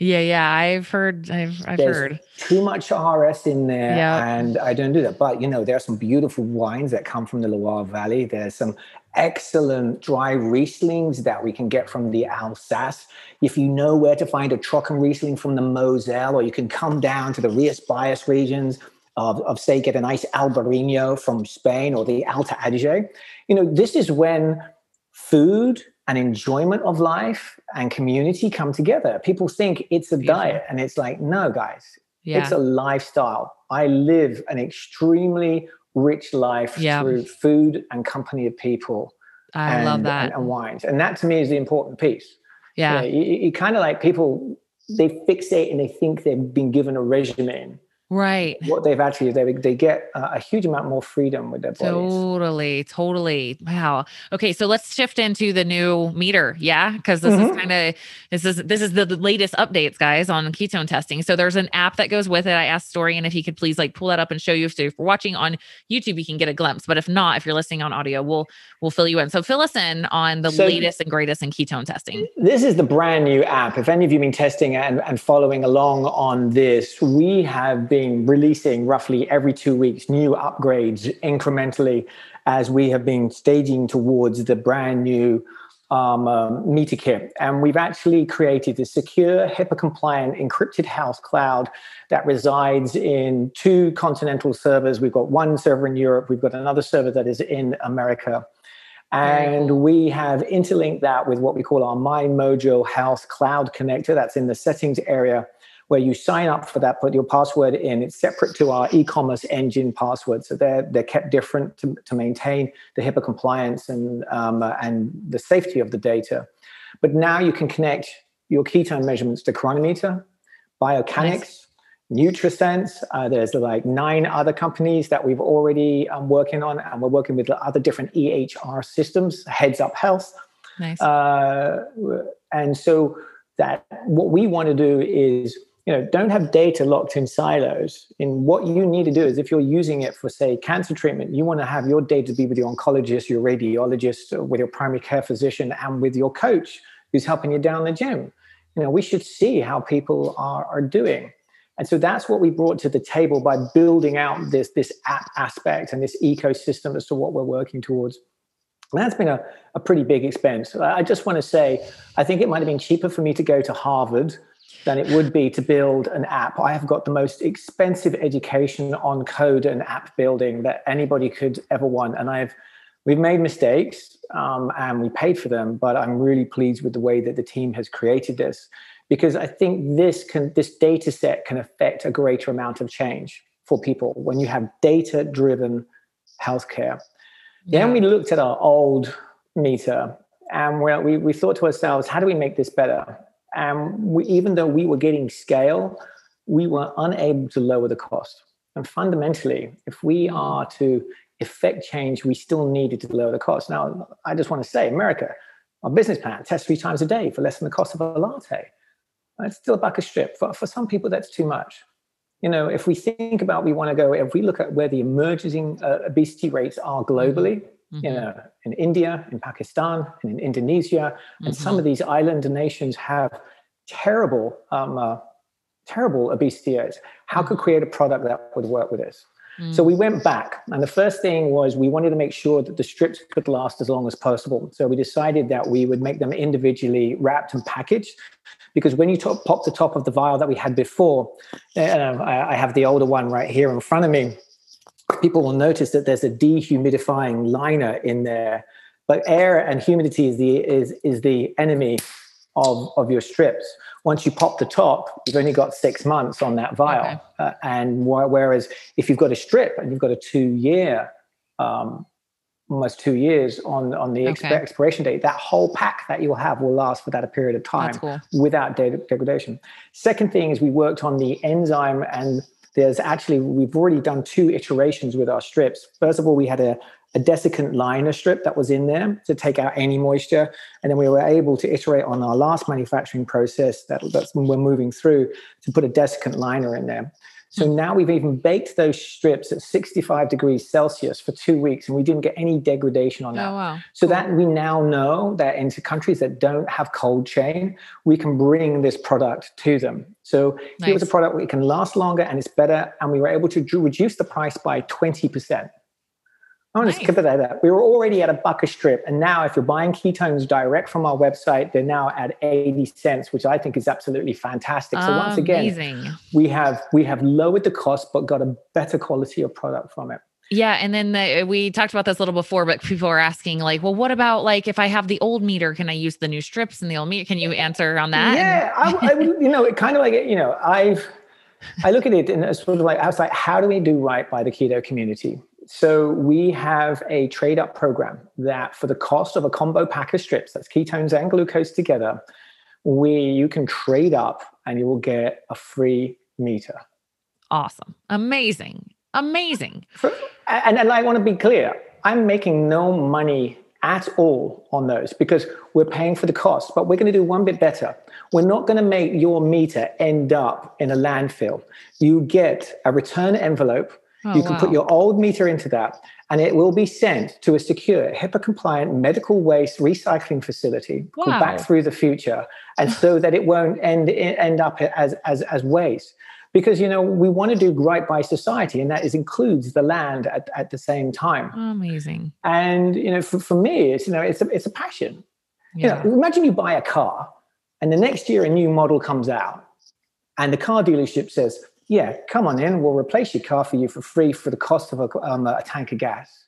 Yeah, yeah, I've heard. I've, I've There's heard too much RS in there, yep. and I don't do that. But you know, there are some beautiful wines that come from the Loire Valley. There's some excellent dry Rieslings that we can get from the Alsace. If you know where to find a Trocken Riesling from the Moselle, or you can come down to the Rías Baixas regions of, of say, get a nice Albarino from Spain or the Alto Adige. You know, this is when food and enjoyment of life and community come together. People think it's a Beautiful. diet, and it's like, no, guys, yeah. it's a lifestyle. I live an extremely rich life yeah. through food and company of people. I and, love that. And, and, wines. And that to me is the important piece. Yeah. You, know, you, you kind of like people, they fixate and they think they've been given a regimen right. what they've actually they, they get a huge amount more freedom with their bodies. Totally totally. Wow. Okay so let's shift into the new meter yeah? Because this mm-hmm. is kind of this is this is the, latest updates guys on ketone testing. So there's an app that goes with it. I asked Dorian if he could please like pull that up and show you so if you're watching on youtube you can get a glimpse. But if not if you're listening on audio we'll we'll fill you in. So fill us in on the so latest and greatest in ketone testing. This is the brand new app. If any of you have been testing and, and following along on this we have been releasing roughly every two weeks new upgrades incrementally as we have been staging towards the brand new um, um, meter kit. And we've actually created a secure, HIPAA compliant, encrypted health cloud that resides in two continental servers. We've got one server in Europe, we've got another server that is in America. And we have interlinked that with what we call our My Mojo Health Cloud Connector. That's in the settings area where you sign up for that, put your password in. It's separate to our e-commerce engine password, so they're they're kept different to, to maintain the HIPAA compliance and um, and the safety of the data. But now you can connect your ketone measurements to Cronometer, Biocanix. Nice. NutriSense. Uh, there's like nine other companies that we've already um, working on, and we're working with other different EHR systems, Heads Up Health. Nice. Uh, and so that what we want to do is you know don't have data locked in silos. In what you need to do is if you're using it for say cancer treatment you want to have your data be with your oncologist your radiologist uh, with your primary care physician and with your coach who's helping you down the gym. You know we should see how people are, are doing. And so that's what we brought to the table by building out this this app aspect and this ecosystem as to what we're working towards. And that's been a, a pretty big expense. I just want to say i think it might have been cheaper for me to go to harvard than it would be to build an app. I have got the most expensive education on code and app building that anybody could ever want, and I've we've made mistakes um, and we paid for them, but I'm really pleased with the way that the team has created this because I think this can this data set can affect a greater amount of change for people when you have data driven healthcare. Yeah. Then we looked at our old meter and we, we thought to ourselves, how do we make this better? And we, even though we were getting scale, we were unable to lower the cost. And fundamentally, if we hmm. are to effect change, we still needed to lower the cost. Now, I just want to say, America, our business plan, test three times a day for less than the cost of a latte. It's still a buck a strip. For, for some people, that's too much. You know, if we think about we want to go, if we look at where the emerging uh, obesity rates are hmm. globally, mm-hmm. you know, in India, in Pakistan, and in Indonesia, and mm-hmm. some of these island nations have terrible, um, uh, terrible obesity rates. How mm-hmm. could create a product that would work with this? So we went back, and the first thing was we wanted to make sure that the strips could last as long as possible. So we decided that we would make them individually wrapped and packaged, because when you top, pop the top of the vial that we had before, uh, I have the older one right here in front of me people will notice that there's a dehumidifying liner in there. But air and humidity is the is is the enemy of of your strips. Once you pop the top, you've only got six months on that vial. Okay. Uh, and wh- whereas if you've got a strip and you've got a two year, um, almost two years on on the okay. expiration date, that whole pack that you'll have will last for that a period of time cool. without degradation. Second thing is we worked on the enzyme and there's actually we've already done two iterations with our strips. First of all, we had a, a desiccant liner strip that was in there to take out any moisture, and then we were able to iterate on our last manufacturing process that that's when we're moving through to put a desiccant liner in there. So now we've even baked those strips at 65 degrees Celsius for two weeks, and we didn't get any degradation on that. Oh, wow. So that we now know that into countries that don't have cold chain, we can bring this product to them. So nice. it was a product that can last longer and it's better, and we were able to reduce the price by 20%. I want nice. to skip it that. We were already at a buck a strip, and now if you're buying ketones direct from our website, they're now at 80 cents, which I think is absolutely fantastic. So once again, we have we have lowered the cost but got a better quality of product from it. Yeah, and then the, we talked about this a little before, but people are asking like, well, what about like if I have the old meter, can I use the new strips and the old meter? Can you answer on that? Yeah, I, I you know, it kind of like you know, I've I look at it and it's sort of like I was like, how do we do right by the keto community? So we have a trade up program that for the cost of a combo pack of strips, that's ketones and glucose together, where you can trade up and you will get a free meter. Awesome. Amazing. Amazing. For, and, and I want to be clear, I'm making no money at all on those because we're paying for the cost, but we're going to do one bit better. We're not going to make your meter end up in a landfill. You get a return envelope Oh, you can wow. put your old meter into that, and it will be sent to a secure, HIPAA compliant medical waste recycling facility wow. called Back Through the Future, and so that it won't end end up as as as waste. Because you know we want to do right by society, and that is includes the land at, at the same time. Amazing. And you know, for, for me, it's you know, it's a it's a passion. Yeah. You know, imagine you buy a car, and the next year a new model comes out, and the car dealership says, yeah, come on in. We'll replace your car for you for free for the cost of a, um, a tank of gas.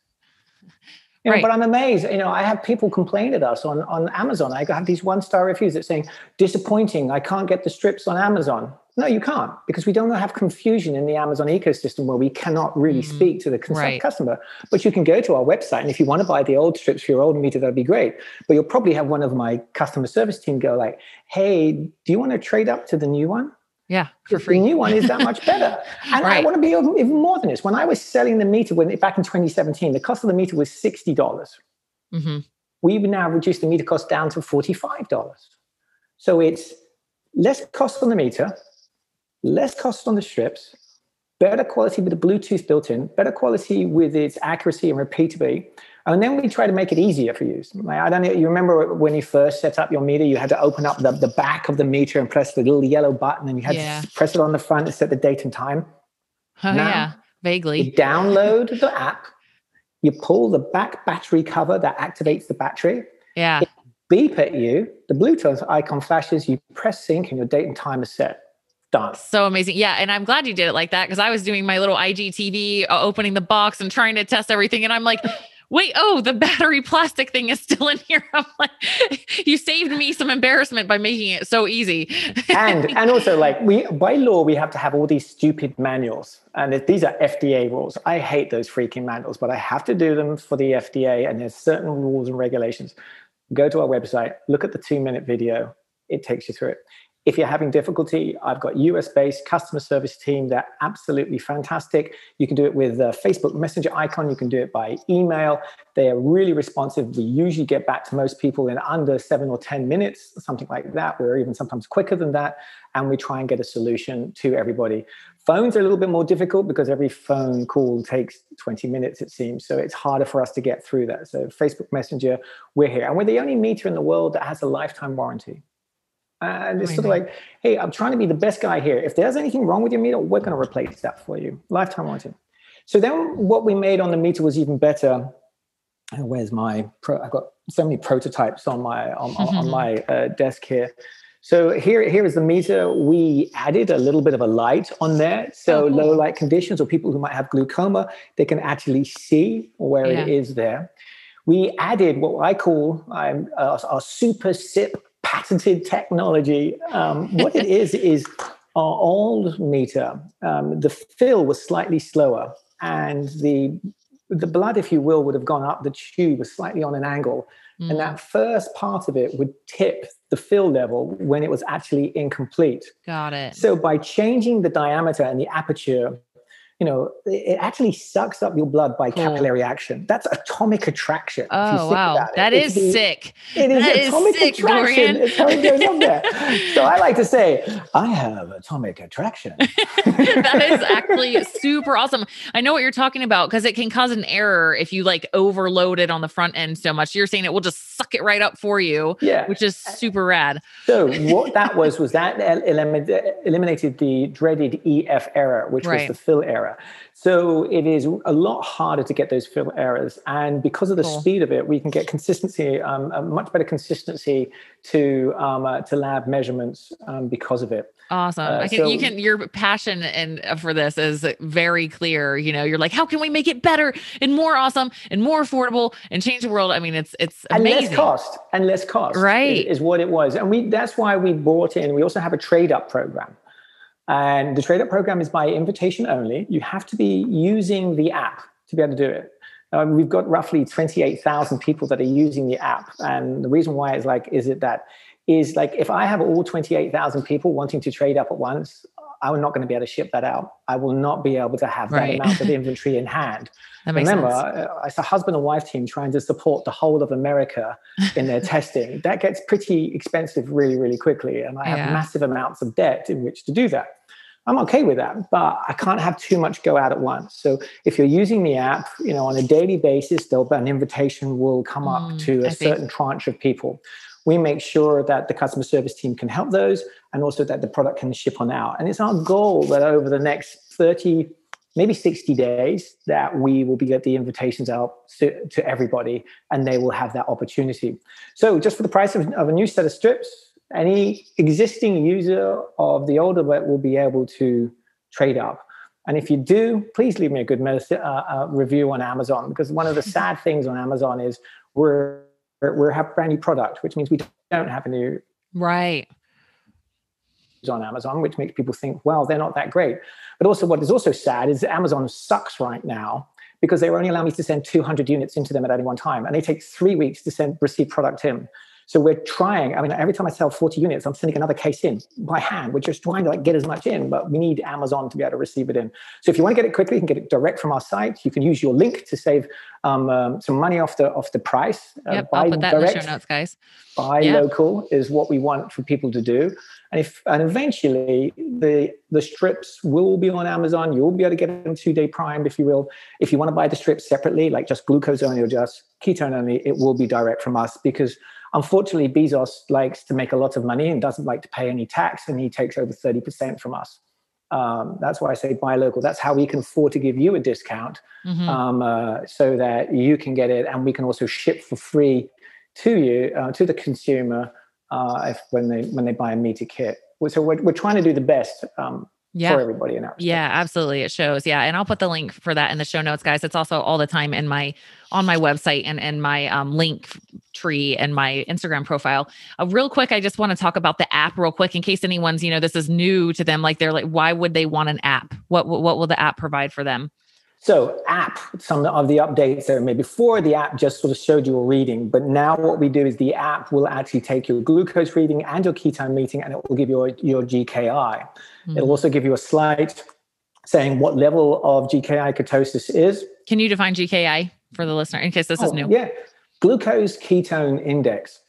You know, right. But I'm amazed. You know, I have people complain at us on, on Amazon. I have these one star reviews that saying, disappointing, I can't get the strips on Amazon. No, you can't because we don't have confusion in the Amazon ecosystem where we cannot really mm, speak to the right. customer. But you can go to our website, and if you want to buy the old strips for your old meter, that'd be great. But you'll probably have one of my customer service team go like, "Hey, do you want to trade up to the new one?" Yeah, for free. The new one is that much better. And right. I want to be even more than this. When I was selling the meter when back in 2017, the cost of the meter was 60. dollars mm-hmm. We've now reduced the meter cost down to $45. So it's less cost on the meter, less cost on the strips, better quality with the Bluetooth built in, better quality with its accuracy and repeatability, and then we try to make it easier for you. I don't know, you remember when you first set up your meter, you had to open up the, the back of the meter and press the little yellow button and you had yeah. to press it on the front to set the date and time. Oh, now, yeah, vaguely. You download the app, you pull the back battery cover that activates the battery. Yeah. It beep at you, the Bluetooth icon flashes, you press sync and your date and time is set. Done. So amazing. Yeah. And I'm glad you did it like that because I was doing my little IGTV, uh, opening the box and trying to test everything. And I'm like, wait, oh, the battery plastic thing is still in here. I'm like, you saved me some embarrassment by making it so easy. and and also like we by law we have to have all these stupid manuals, and these are FDA rules. I hate those freaking manuals, but I have to do them for the FDA, and there's certain rules and regulations. Go to our website, look at the two minute video. It takes you through it. If you're having difficulty, I've got US based customer service team. They're absolutely fantastic. You can do it with a Facebook Messenger icon. You can do it by email. They are really responsive. We usually get back to most people in under seven or 10 minutes, something like that. We're even sometimes quicker than that. And we try and get a solution to everybody. Phones are a little bit more difficult because every phone call takes 20 minutes, it seems. So it's harder for us to get through that. So Facebook Messenger, we're here. And we're the only meter in the world that has a lifetime warranty. And it's sort of like, hey, I'm trying to be the best guy here. If there's anything wrong with your meter, we're going to replace that for you. Lifetime warranty. So then what we made on the meter was even better. where's my pro? I've got so many prototypes on my on, on my uh, desk here. So here, here is the meter. We added a little bit of a light on there. So oh, cool. low light conditions or people who might have glaucoma, they can actually see where yeah. it is there. We added what I call um, our, our super sip patented technology. Um, what it is is our old meter. Um, the fill was slightly slower, and the the blood, if you will, would have gone up. The tube was slightly on an angle, mm. and that first part of it would tip the fill level when it was actually incomplete. Got it. So by changing the diameter and the aperture you know, it actually sucks up your blood by capillary action. That's atomic attraction. Oh wow, that is the, sick. It is that atomic is sick, attraction. Dorian. It's how it goes up there. so I like to say, I have atomic attraction. that is actually super awesome. I know what you're talking about because it can cause an error if you like overload it on the front end so much. You're saying it will just suck it right up for you, yeah, which is super rad. So what that was was that eliminated the dreaded EF error, which right. was the fill error error. So it is a lot harder to get those fill errors. And because of the cool. speed of it, we can get consistency, um, a much better consistency to, um, uh, to lab measurements um, because of it. Awesome. Uh, I can, so, you can, your passion and uh, for this is very clear. You know, you're like, how can we make it better and more awesome and more affordable and change the world? I mean, it's, it's amazing. And less cost and less cost. Right. Is, is what it was. And we, that's why we brought in, we also have a trade up program. And the trade up program is by invitation only. You have to be using the app to be able to do it. Um, we've got roughly 28,000 people that are using the app. And the reason why is like, is it that is like, if I have all 28,000 people wanting to trade up at once, I'm not going to be able to ship that out. I will not be able to have right. that amount of inventory in hand. Remember, sense. Uh, it's a husband and wife team trying to support the whole of America in their testing. That gets pretty expensive really, really quickly. And I have yeah. massive amounts of debt in which to do that. I'm okay with that, but I can't have too much go out at once. So if you're using the app, you know, on a daily basis, there'll an invitation will come up mm, to a certain tranche of people. We make sure that the customer service team can help those and also that the product can ship on out. And it's our goal that over the next 30, maybe 60 days, that we will be get the invitations out to, to everybody and they will have that opportunity. So just for the price of, of a new set of strips, any existing user of the older web will be able to trade up. And if you do, please leave me a good uh, uh, review on Amazon because one of the sad things on Amazon is we're we have brand new product, which means we don't have a new right on Amazon, which makes people think, well, they're not that great. But also, what is also sad is Amazon sucks right now because they only allow me to send 200 units into them at any one time, and they take three weeks to send receive product in. So we're trying. I mean, every time I sell 40 units, I'm sending another case in by hand. We're just trying to like get as much in, but we need Amazon to be able to receive it in. So if you want to get it quickly, you can get it direct from our site. You can use your link to save um, um, some money off the off the price. Uh, yep, I'll put that direct, in the show notes, guys. Buy yep. local is what we want for people to do. And if and eventually the the strips will be on Amazon. You'll be able to get them two day primed if you will. If you want to buy the strips separately, like just glucose only or just ketone only, it will be direct from us because Unfortunately, Bezos likes to make a lot of money and doesn't like to pay any tax, and he takes over 30% from us. Um, that's why I say buy local. That's how we can afford to give you a discount mm-hmm. um, uh, so that you can get it, and we can also ship for free to you, uh, to the consumer, uh, if, when they when they buy a meter kit. So we're, we're trying to do the best um, yeah. for everybody in our yeah absolutely it shows yeah and i'll put the link for that in the show notes guys it's also all the time in my on my website and and my um, link tree and my instagram profile uh, real quick i just want to talk about the app real quick in case anyone's you know this is new to them like they're like why would they want an app what what will the app provide for them so, app, some of the updates that made before the app just sort of showed you a reading, but now what we do is the app will actually take your glucose reading and your ketone meeting, and it will give you your GKI. Mm-hmm. It'll also give you a slide saying what level of GKI ketosis is. Can you define GKI for the listener in case this oh, is new? Yeah, glucose ketone index.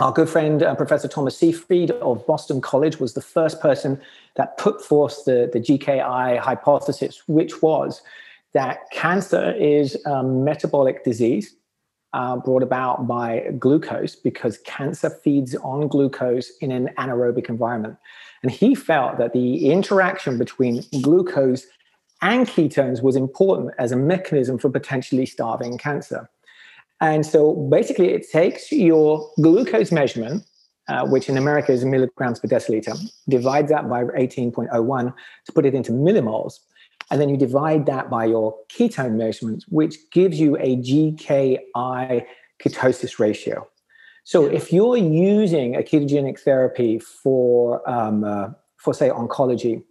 Our good friend, uh, Professor Thomas Seyfried of Boston College, was the first person that put forth the, the GKI hypothesis, which was that cancer is a metabolic disease uh, brought about by glucose because cancer feeds on glucose in an anaerobic environment. And he felt that the interaction between glucose and ketones was important as a mechanism for potentially starving cancer. And so basically, it takes your glucose measurement, uh, which in America is milligrams per deciliter, divides that by 18.01 to put it into millimoles. And then you divide that by your ketone measurements, which gives you a GKI ketosis ratio. So if you're using a ketogenic therapy for, um, uh, for say, oncology,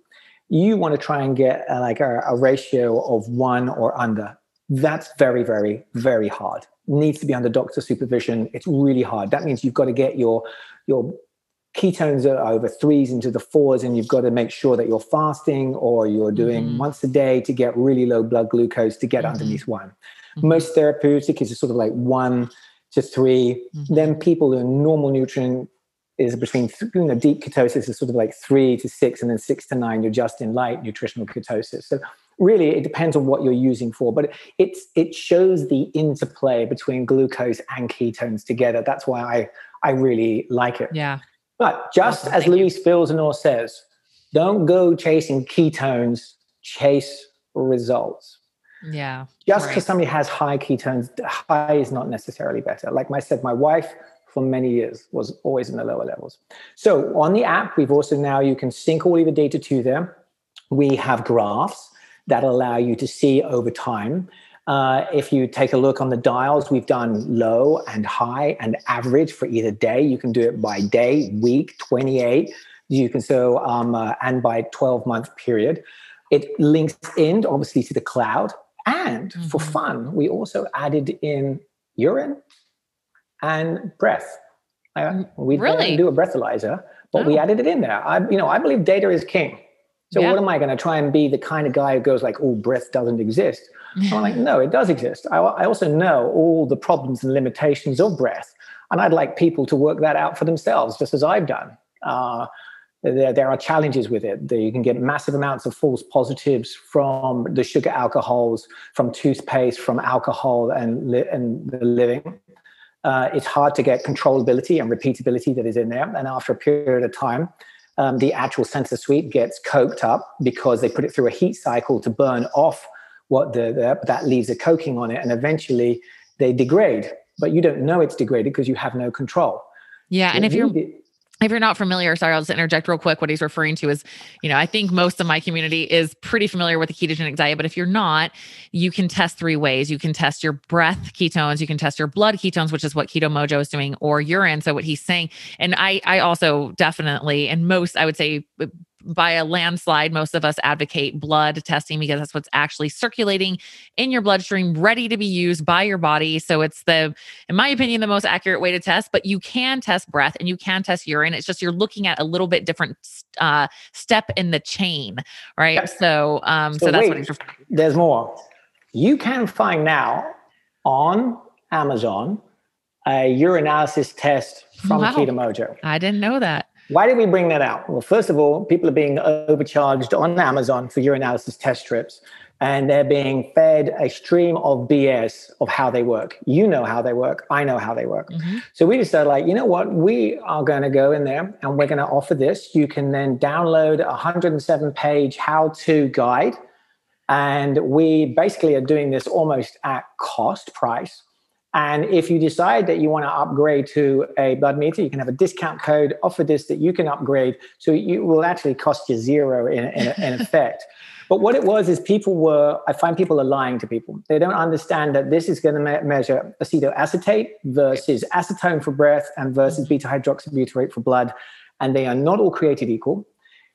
you want to try and get uh, like a, a ratio of one or under. That's very, very, very hard. Needs to be under doctor supervision. It's really hard. That means you've got to get your your ketones are over threes into the fours, and you've got to make sure that you're fasting or you're doing mm-hmm. once a day to get really low blood glucose to get mm-hmm. underneath one. Mm-hmm. Most therapeutic is sort of like one to 3 mm-hmm. Then people who are normal nutrient is between you know, deep ketosis is sort of like three to six, and then six to nine, you're just in light nutritional ketosis. So really it depends on what you're using for but it's it shows the interplay between glucose and ketones together. That's why i i really like it. Yeah. But just awesome. as Luis Villasenor says don't go chasing ketones chase results. Yeah just because right. somebody has high ketones high is not necessarily better. Like i said my wife for many years was always in the lower levels. So on the app we've also now you can sync all of the data to them. We have graphs that allow you to see over time. Uh, if you take a look on the dials, we've done low and high and average for either day. You can do it by day, week, 28. You can so um, uh, and by 12 month period. It links in obviously to the cloud. And mm-hmm. for fun, we also added in urine and breath. We really? didn't do a breathalyzer, but oh. we added it in there. I, you know, I believe data is king. So yeah. what am I going to try and be the kind of guy who goes like, "Oh, breath doesn't exist"? I'm like, no, it does exist. I, I, also know all the problems and limitations of breath, and I'd like people to work that out for themselves, just as I've done. Uh, there, there are challenges with it. You can get massive amounts of false positives from the sugar alcohols, from toothpaste, from alcohol, and li- and the living. Uh, it's hard to get controllability and repeatability that is in there. And after a period of time, um, the actual sensor suite gets coked up because they put it through a heat cycle to burn off what the, the that leaves a coking on it, and eventually they degrade. But you don't know it's degraded because you have no control. Yeah, so and if you're if you're not familiar, sorry, I'll just interject real quick. What he's referring to is, you know, I think most of my community is pretty familiar with the ketogenic diet, but if you're not, you can test three ways. You can test your breath ketones, you can test your blood ketones, which is what Keto Mojo is doing, or urine. So what he's saying, and I, I also definitely, and most, I would say by a landslide, most of us advocate blood testing because that's what's actually circulating in your bloodstream, ready to be used by your body. So it's the, in my opinion, the most accurate way to test. But you can test breath and you can test urine. It's just you're looking at a little bit different uh, step in the chain, right? Yep. So, um, so, so that's wait, what he's. There's more. You can find now on Amazon a urinalysis test from wow. Keto Mojo. I didn't know that. Why did we bring that out? Well, first of all, people are being overcharged on Amazon for urinalysis test strips, and they're being fed a stream of BS of how they work. You know how they work. I know how they work. Mm-hmm. So we decided, like, you know what? We are going to go in there and we're going to offer this. You can then download a 107 page how to guide. And we basically are doing this almost at cost price and if you decide that you want to upgrade to a blood meter, you can have a discount code offer this that you can upgrade. So it will actually cost you zero in, in, in effect. But what it was is people were, I find people are lying to people. They don't understand that this is going to me- measure acetoacetate versus acetone for breath and versus mm-hmm. beta hydroxybutyrate for blood. And they are not all created equal.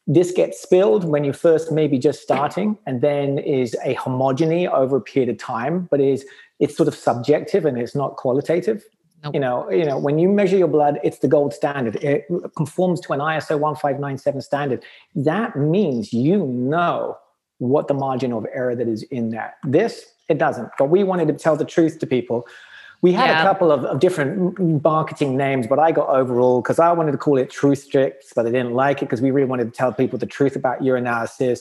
This gets spilled when you first maybe just starting and then is a homogeny over a period of time, but is it's sort of subjective and it's not qualitative. Nope. You know, you know, when you measure your blood, it's the gold standard. It conforms to an ISO 1597 standard. That means you know what the margin of error that is in that. This, it doesn't. But we wanted to tell the truth to people. We had yeah. a couple of, of, different marketing names, but I got overall because I wanted to call it Truth Strips, but they didn't like it because we really wanted to tell people the truth about urinalysis.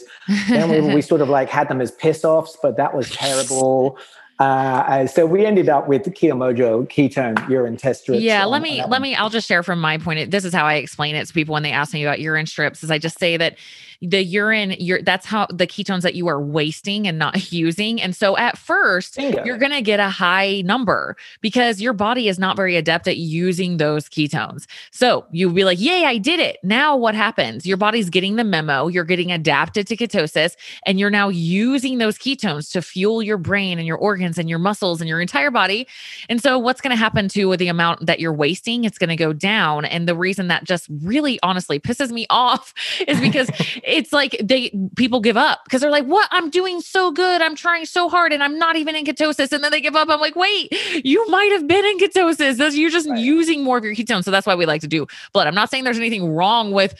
then we, we sort of like had them as piss offs, but that was terrible. Uh, so we ended up with Keto ketone urine test strips. Yeah, on, let me let me. I'll just share from my point. This is how I explain it to people when they ask me about urine strips. Is I just say that the urine your that's how the ketones that you are wasting and not using. And so at first Bingo. you're going to get a high number because your body is not very adept at using those ketones. So you'll be like yay i did it. Now what happens? Your body's getting the memo you're getting adapted to ketosis and you're now using those ketones to fuel your brain and your organs and your muscles and your entire body. And so what's going to happen to the amount that you're wasting? It's going to go down. And the reason that just really honestly pisses me off is because it's like they people give up because they're like, "What? I'm doing so good. I'm trying so hard, and I'm not even in ketosis." And then they give up. I'm like, "Wait, you might have been in ketosis. You're just right. using more of your ketones." So that's why we like to do blood. I'm not saying there's anything wrong with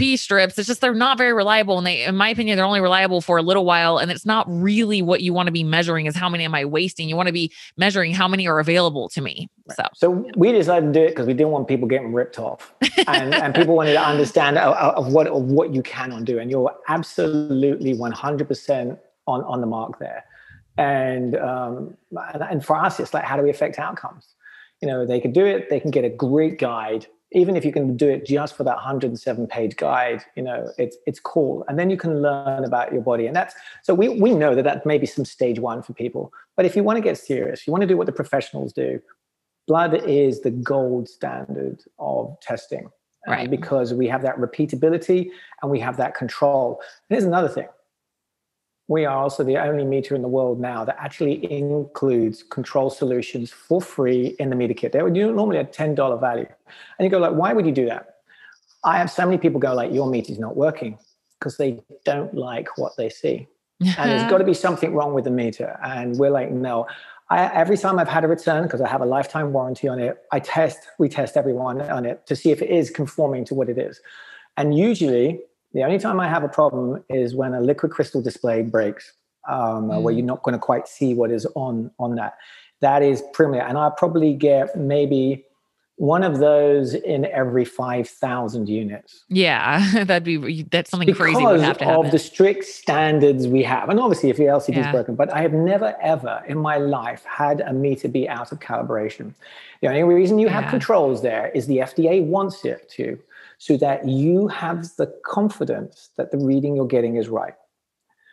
pee strips. It's just they're not very reliable. And they, in my opinion, they're only reliable for a little while. And it's not really what you want to be measuring is how many am I wasting? You want to be measuring how many are available to me. So, so we decided to do it because we didn't want people getting ripped off, and, and people wanted to understand of, of, what of what you can undo. And you're absolutely 100% on on the mark there. And um, and for us, it's like how do we affect outcomes? You know, they can do it. They can get a great guide even if you can do it just for that 107 page guide you know it's it's cool. And then you can learn about your body. And that's so we we know that that may be some stage one for people. But if you want to get serious you want to do what the professionals do blood is the gold standard of testing. Right. because we have that repeatability and we have that control. And here's another thing we are also the only meter in the world now that actually includes control solutions for free in the meter kit. They would normally a $10 value. And you go like, why would you do that? I have so many people go like, your meter's not working because they don't like what they see. and there's got to be something wrong with the meter. And we're like, no. I, every time I've had a return, because I have a lifetime warranty on it, I test, we test everyone on it to see if it is conforming to what it is. And usually the only time I have a problem is when a liquid crystal display breaks, um, mm. where you're not going to quite see what is on on that. That is premier, and I probably get maybe one of those in every 5,000 units. Yeah, that'd be that's something because crazy would have to happen. of the strict standards we have. And obviously if your LCD yeah. is broken, but I have never ever in my life had a meter be out of calibration. The only reason you yeah. have controls there is the FDA wants it to so that you have the confidence that the reading you're getting is right.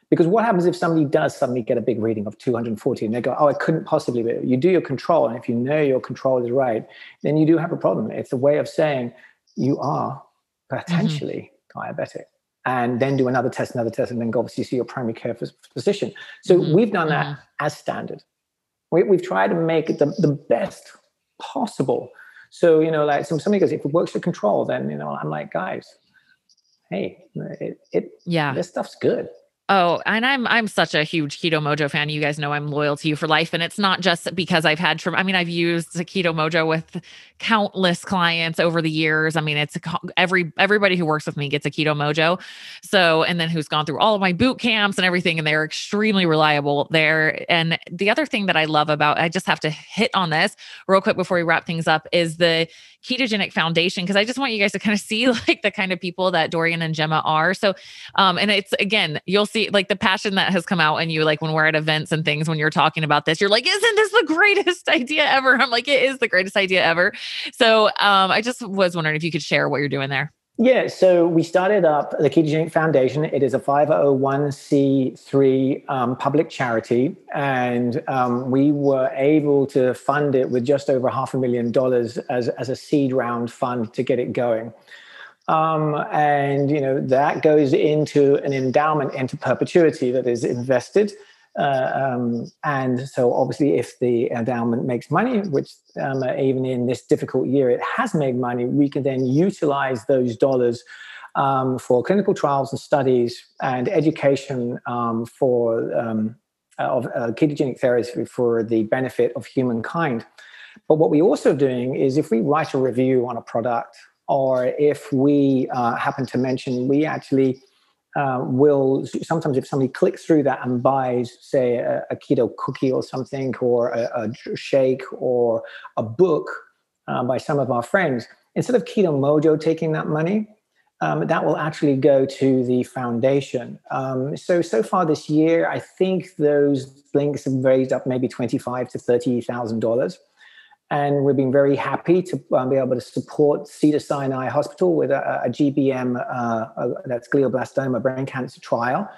Because what happens if somebody does suddenly get a big reading of 240 and they go, oh, it couldn't possibly be. You do your control. And if you know your control is right, then you do have a problem. It's a way of saying you are potentially mm-hmm. diabetic. And then do another test, another test, and then go obviously see your primary care physician. So mm-hmm. we've done that mm-hmm. as standard. We, have tried to make it the, the best possible so, you know, like so somebody goes, if it works for control, then, you know, I'm like, guys, hey, it, it yeah, this stuff's good. Oh, and I'm I'm such a huge Keto Mojo fan. You guys know I'm loyal to you for life, and it's not just because I've had. I mean, I've used Keto Mojo with countless clients over the years. I mean, it's every everybody who works with me gets a Keto Mojo. So, and then who's gone through all of my boot camps and everything, and they're extremely reliable there. And the other thing that I love about, I just have to hit on this real quick before we wrap things up, is the ketogenic foundation because I just want you guys to kind of see like the kind of people that Dorian and Gemma are. So, um, and it's again, you'll see like the passion that has come out in you, like when we're at events and things, when you're talking about this, you're like, isn't this the greatest idea ever? I'm like, it is the greatest idea ever. So, um, I just was wondering if you could share what you're doing there. Yeah, so we started up the Ketogenic Foundation. It is a 501c3 um, public charity, and um, we were able to fund it with just over half a million dollars as, as a seed round fund to get it going. Um, and you know that goes into an endowment into perpetuity that is invested uh, um, and so, obviously, if the endowment makes money, which um, even in this difficult year it has made money, we can then utilize those dollars um, for clinical trials and studies and education um, for um, of uh, ketogenic therapy for the benefit of humankind. But what we're also doing is, if we write a review on a product, or if we uh, happen to mention, we actually uh, will sometimes if somebody clicks through that and buys say a, a keto cookie or something or a, a shake or a book uh, by some of our friends instead of keto mojo taking that money um, that will actually go to the foundation. Um, so so far this year i think those links have raised up maybe 25 to 30 thousand dollars and we've been very happy to um, be able to support Cedars-Sinai Hospital with a, a GBM, uh, a, that's glioblastoma brain cancer trial.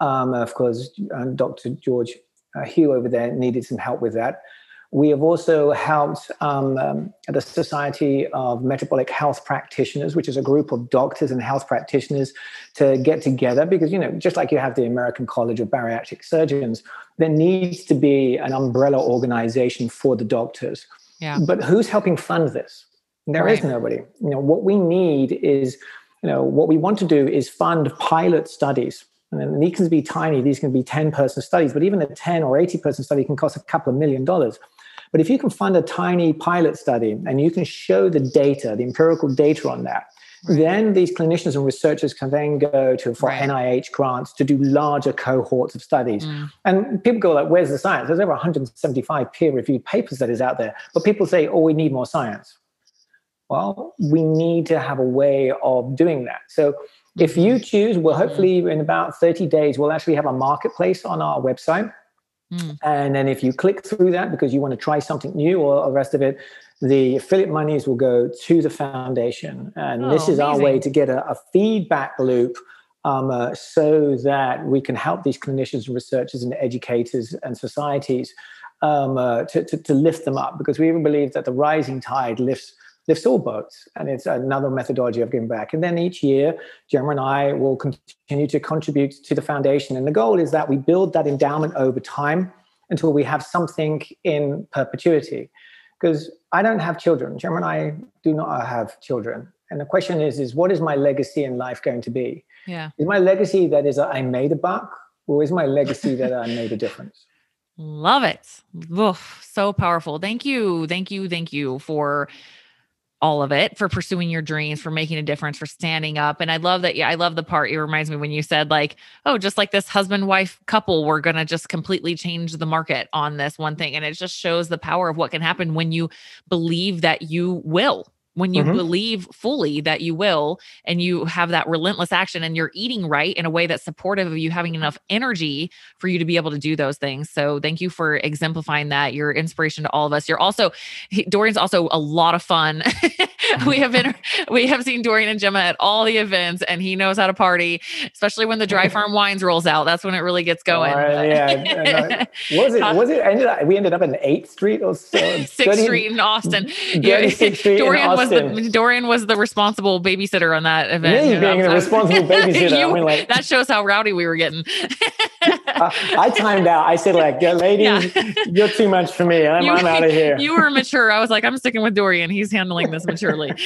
Um, of course, uh, Dr. George uh, Yu over there needed some help with that. We have also helped um, um, the Society of Metabolic Health Practitioners, which is a group of doctors and health practitioners, to get together because, you know, just like you have the American College of Bariatric Surgeons, there needs to be an umbrella organization for the doctors yeah. But who's helping fund this? There right. is nobody. You know, what we need is you know, what we want to do is fund pilot studies. And these can be tiny, these can be 10 person studies, but even a 10 or 80 person study can cost a couple of million dollars. But if you can fund a tiny pilot study and you can show the data, the empirical data on that, Right. Then these clinicians and researchers can then go to for right. NIH grants to do larger cohorts of studies. Mm. And people go like, "Where's the science?" There's over 175 peer-reviewed paper studies out there, but people say, "Oh, we need more science." Well, we need to have a way of doing that. So if you mm-hmm. choose, well, hopefully in about 30 days, we'll actually have a marketplace on our website. Mm. And then if you click through that because you want to try something new or the rest of it, the affiliate monies will go to the foundation. And oh, this is amazing. our way to get a, a feedback loop um, uh, so that we can help these clinicians and researchers and educators and societies um, uh, to, to, to, lift them up because we even believe that the rising tide lifts lifts all boats and it's another methodology of giving back and then each year gemma and i will continue to contribute to the foundation and the goal is that we build that endowment over time until we have something in perpetuity because I don't have children. Gemma and I do not have children. And the question is, is what is my legacy in life going to be? Yeah. Is my legacy that is I made a buck, or is my legacy that I made a difference? Love it. Oof, so powerful. Thank you. Thank you. Thank you for all of it for pursuing your dreams for making a difference for standing up and i love that yeah i love the part it reminds me when you said like oh just like this husband wife couple we're going to just completely change the market on this one thing and it just shows the power of what can happen when you believe that you will when you mm-hmm. believe fully that you will and you have that relentless action and you're eating right in a way that's supportive of you having enough energy for you to be able to do those things. So thank you for exemplifying that. You're inspiration to all of us. You're also Dorian's also a lot of fun. we have been we have seen Dorian and Gemma at all the events and he knows how to party, especially when the dry farm wines rolls out. That's when it really gets going. Uh, yeah. was it was it ended up, we ended up in 8th Street or so? 6th Street in Austin. Yeah, Dorian was the Dorian was the responsible babysitter on that event. Yeah, you being the responsible babysitter. you, I mean, like, that shows how rowdy we were getting. uh, I timed out. I said, like, ladies, yeah. you're too much for me. I'm, I'm out of here. You were mature. I was like, I'm sticking with Dorian. He's handling this maturely.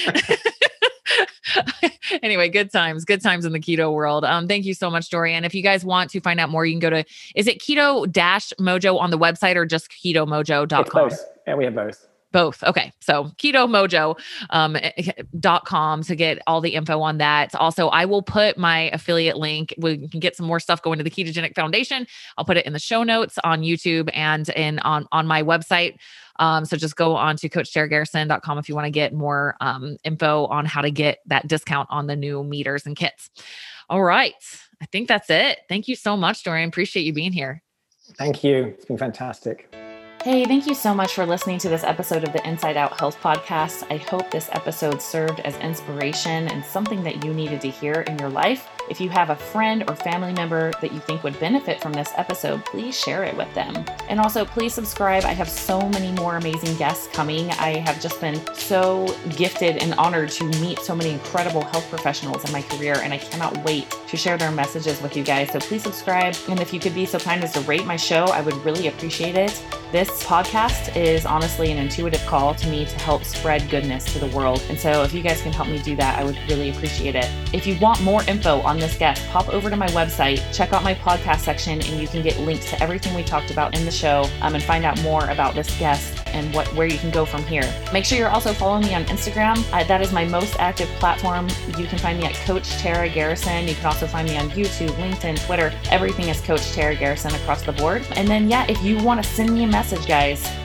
anyway, good times, good times in the keto world. Um, thank you so much, Dorian. If you guys want to find out more, you can go to is it keto dash mojo on the website or just ketomojo.com? And we have both. Both. Okay. So ketomojo.com um, eh, eh, to get all the info on that. Also, I will put my affiliate link. We can get some more stuff going to the Ketogenic Foundation. I'll put it in the show notes on YouTube and in on, on my website. Um, so just go on to coachtaragarrison.com if you want to get more um, info on how to get that discount on the new meters and kits. All right. I think that's it. Thank you so much, Dorian. Appreciate you being here. Thank you. It's been fantastic. Hey, thank you so much for listening to this episode of the Inside Out Health Podcast. I hope this episode served as inspiration and something that you needed to hear in your life. If you have a friend or family member that you think would benefit from this episode, please share it with them. And also, please subscribe. I have so many more amazing guests coming. I have just been so gifted and honored to meet so many incredible health professionals in my career, and I cannot wait to share their messages with you guys. So please subscribe. And if you could be so kind as to rate my show, I would really appreciate it. This podcast is honestly an intuitive call to me to help spread goodness to the world. And so if you guys can help me do that, I would really appreciate it. If you want more info on this guest, pop over to my website, check out my podcast section, and you can get links to everything we talked about in the show um, and find out more about this guest and what where you can go from here. Make sure you're also following me on Instagram. Uh, that is my most active platform. You can find me at Coach Tara Garrison. You can also find me on YouTube, LinkedIn, Twitter. Everything is Coach Tara Garrison across the board. And then, yeah, if you want to send me a message, guys,